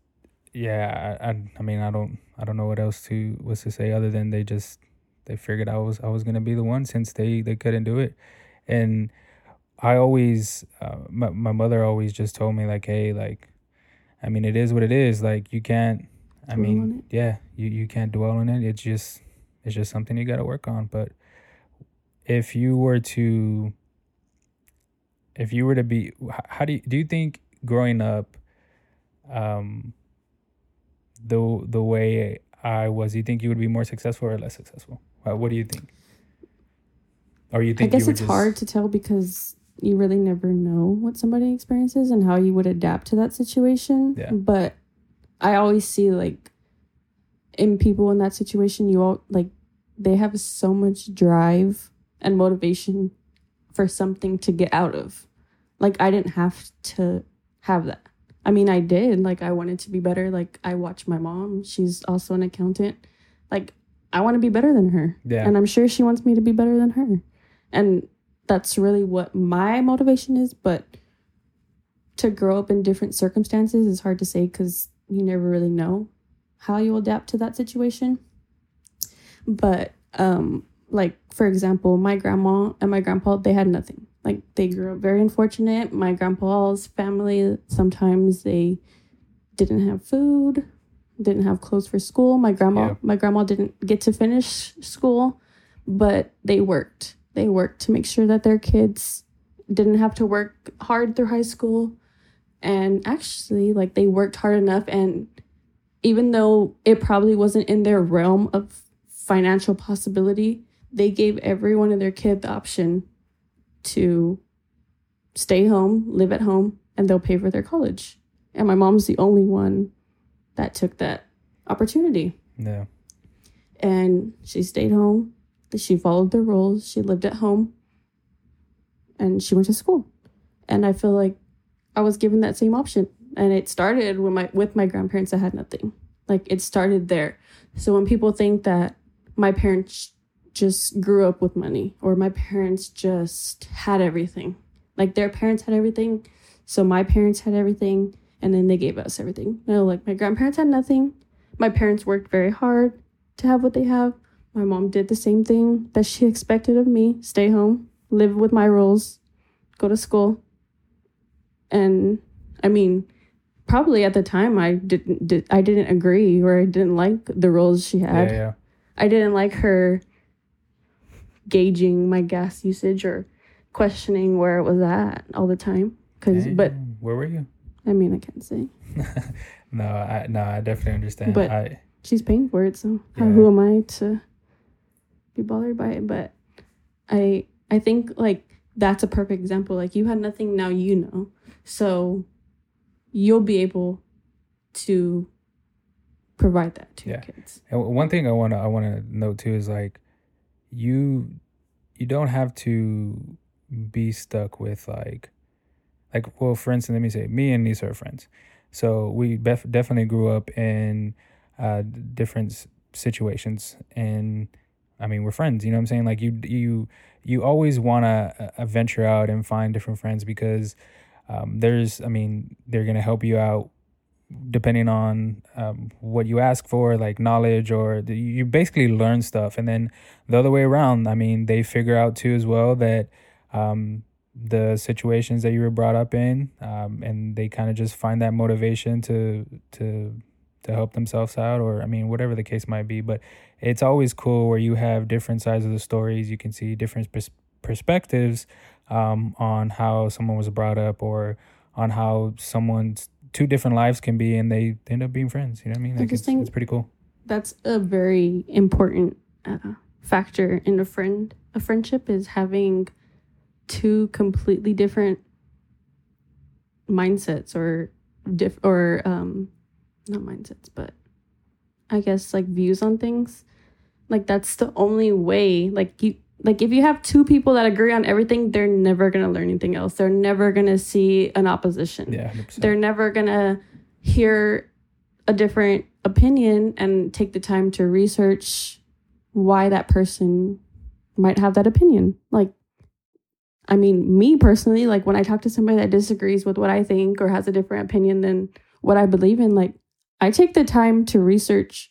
yeah I, I i mean i don't i don't know what else to what's to say other than they just they figured i was i was gonna be the one since they they couldn't do it. And i always uh, my, my mother always just told me like hey like i mean it is what it is. Like you can't i mean yeah you you can't dwell on it. It's just it's just something you got to work on. But if you were to if you were to be how do you do you think growing up um the the way I was do you think you would be more successful or less successful? Uh, what do you think? Or you i guess it's just, hard to tell because you really never know what somebody experiences and how you would adapt to that situation. Yeah. but i always see like in people in that situation you all like they have so much drive and motivation for something to get out of. Like i didn't have to have that i mean i did like i wanted to be better like i watch my mom she's also an accountant like i want to be better than her. Yeah. And i'm sure she wants me to be better than her. And that's really what my motivation is but to grow up in different circumstances is hard to say because you never really know how you'll adapt to that situation. But um like for example my grandma and my grandpa they had nothing like they grew up very unfortunate. My grandpa's family sometimes they didn't have food didn't have clothes for school. My grandma Yeah. my grandma didn't get to finish school but they worked. They worked to make sure that their kids didn't have to work hard through high school. And actually like they worked hard enough and even though it probably wasn't in their realm of financial possibility they gave every one of their kid the option to stay home live at home and they'll pay for their college and my mom's the only one that took that opportunity yeah and she stayed home. She followed the rules. She lived at home, and she went to school. And I feel like I was given that same option. And it started when my with my grandparents that had nothing. Like it started there. So when people think that my parents just grew up with money or my parents just had everything, Like their parents had everything, so my parents had everything, and then they gave us everything. No, like my grandparents had nothing. My parents worked very hard to have what they have. My mom did the same thing that she expected of me: stay home, live with my rules, go to school. And I mean, probably at the time I didn't did, I didn't agree or I didn't like the roles she had. Yeah, yeah. I didn't like her gauging my gas usage or questioning where it was at all the time. Cause, but where were you? I mean, I can't say No, I no, I definitely understand. But- I she's paying for it, so how, Yeah. who am I to be bothered by it? But I, I think like that's a perfect example. Like you had nothing, now you know, so you'll be able to provide that to your kids. And one thing I wanna I wanna note too is like you you don't have to be stuck with like like well for instance let me say me and Nisah are friends. So we bef- definitely grew up in uh different situations. And I mean we're friends you know what I'm saying? Like you you you always want to uh, venture out and find different friends because um, there's I mean they're gonna help you out depending on um, what you ask for, like knowledge, or the, you basically learn stuff. And then the other way around, I mean, they figure out too as well that um, the situations that you were brought up in, um, and they kind of just find that motivation to to to help themselves out, or I mean, whatever the case might be. But it's always cool where you have different sides of the stories. You can see different pers- perspectives um, on how someone was brought up, or on how someone's two different lives can be and they end up being friends you know what i mean? Like it's, it's pretty cool. That's a very important uh, factor in a friend a friendship is having two completely different mindsets or diff or um not mindsets but i guess like views on things. Like that's the only way like you like if you have two people that agree on everything they're never going to learn anything else. They're never going to see an opposition. Yeah 100%. they're never gonna hear a different opinion and take the time to research why that person might have that opinion. Like i mean me personally like when i talk to somebody that disagrees with what i think or has a different opinion than what i believe in like i take the time to research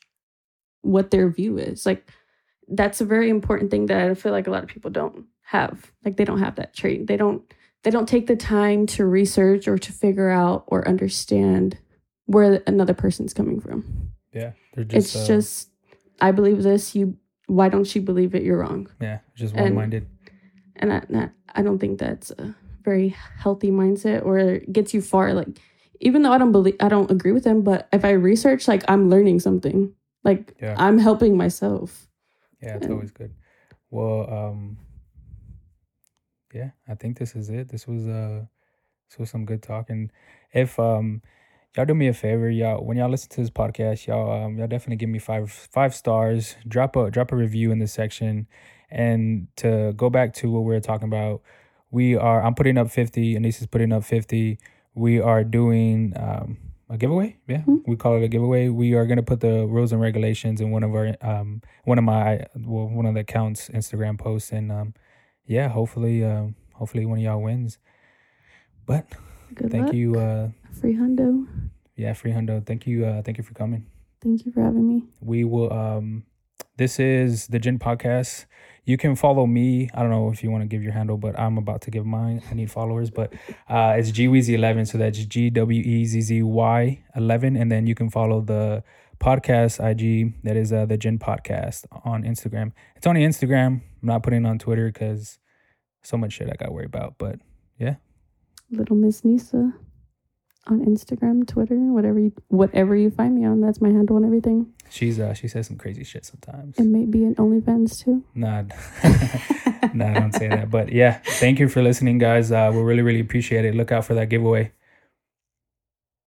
what their view is. Like that's a very important thing that i feel like a lot of people don't have like they don't have that trait they don't they don't take the time to research or to figure out or understand where another person's coming from. yeah they're just it's uh, just I believe this, you why don't you believe it? You're wrong. yeah just one-minded And I, that, I don't think that's a very healthy mindset or gets you far like even though I don't believe I don't agree with them, but if I research like I'm learning something. Like Yeah. I'm helping myself. Yeah it's always good. Well um yeah i think this is it. This was uh this was some good talking if um y'all do me a favor y'all when y'all listen to this podcast y'all um y'all definitely give me five five stars drop a drop a review in the section and to go back to what we were talking about we are i'm putting up 50 Anissa's putting up 50 we are doing um a giveaway yeah Mhm. we call it a giveaway we are going to put the rules and regulations in one of our um one of my well one of the accounts instagram posts and um yeah hopefully um hopefully one of y'all wins but Good thank luck. you uh Free hundo. yeah free hundo thank you uh thank you for coming Thank you for having me. we will um this is the Ginn podcast you can follow me. I don't know if you want to give your handle but i'm about to give mine. I need followers but uh it's gweezy11 so that's g-w-e-z-z-y 11 and then you can follow the podcast ig that is uh the Ginn podcast on instagram. It's only instagram. I'm not putting on twitter because so much shit i gotta worry about but yeah. Little Miss Nisa on Instagram, Twitter, whatever you whatever you find me on. That's my handle and everything. she's uh she says some crazy shit sometimes It may be an OnlyFans too. Nah, nah, don't say that. But yeah, thank you for listening, guys. Uh, we really, really appreciate it. Look out for that giveaway.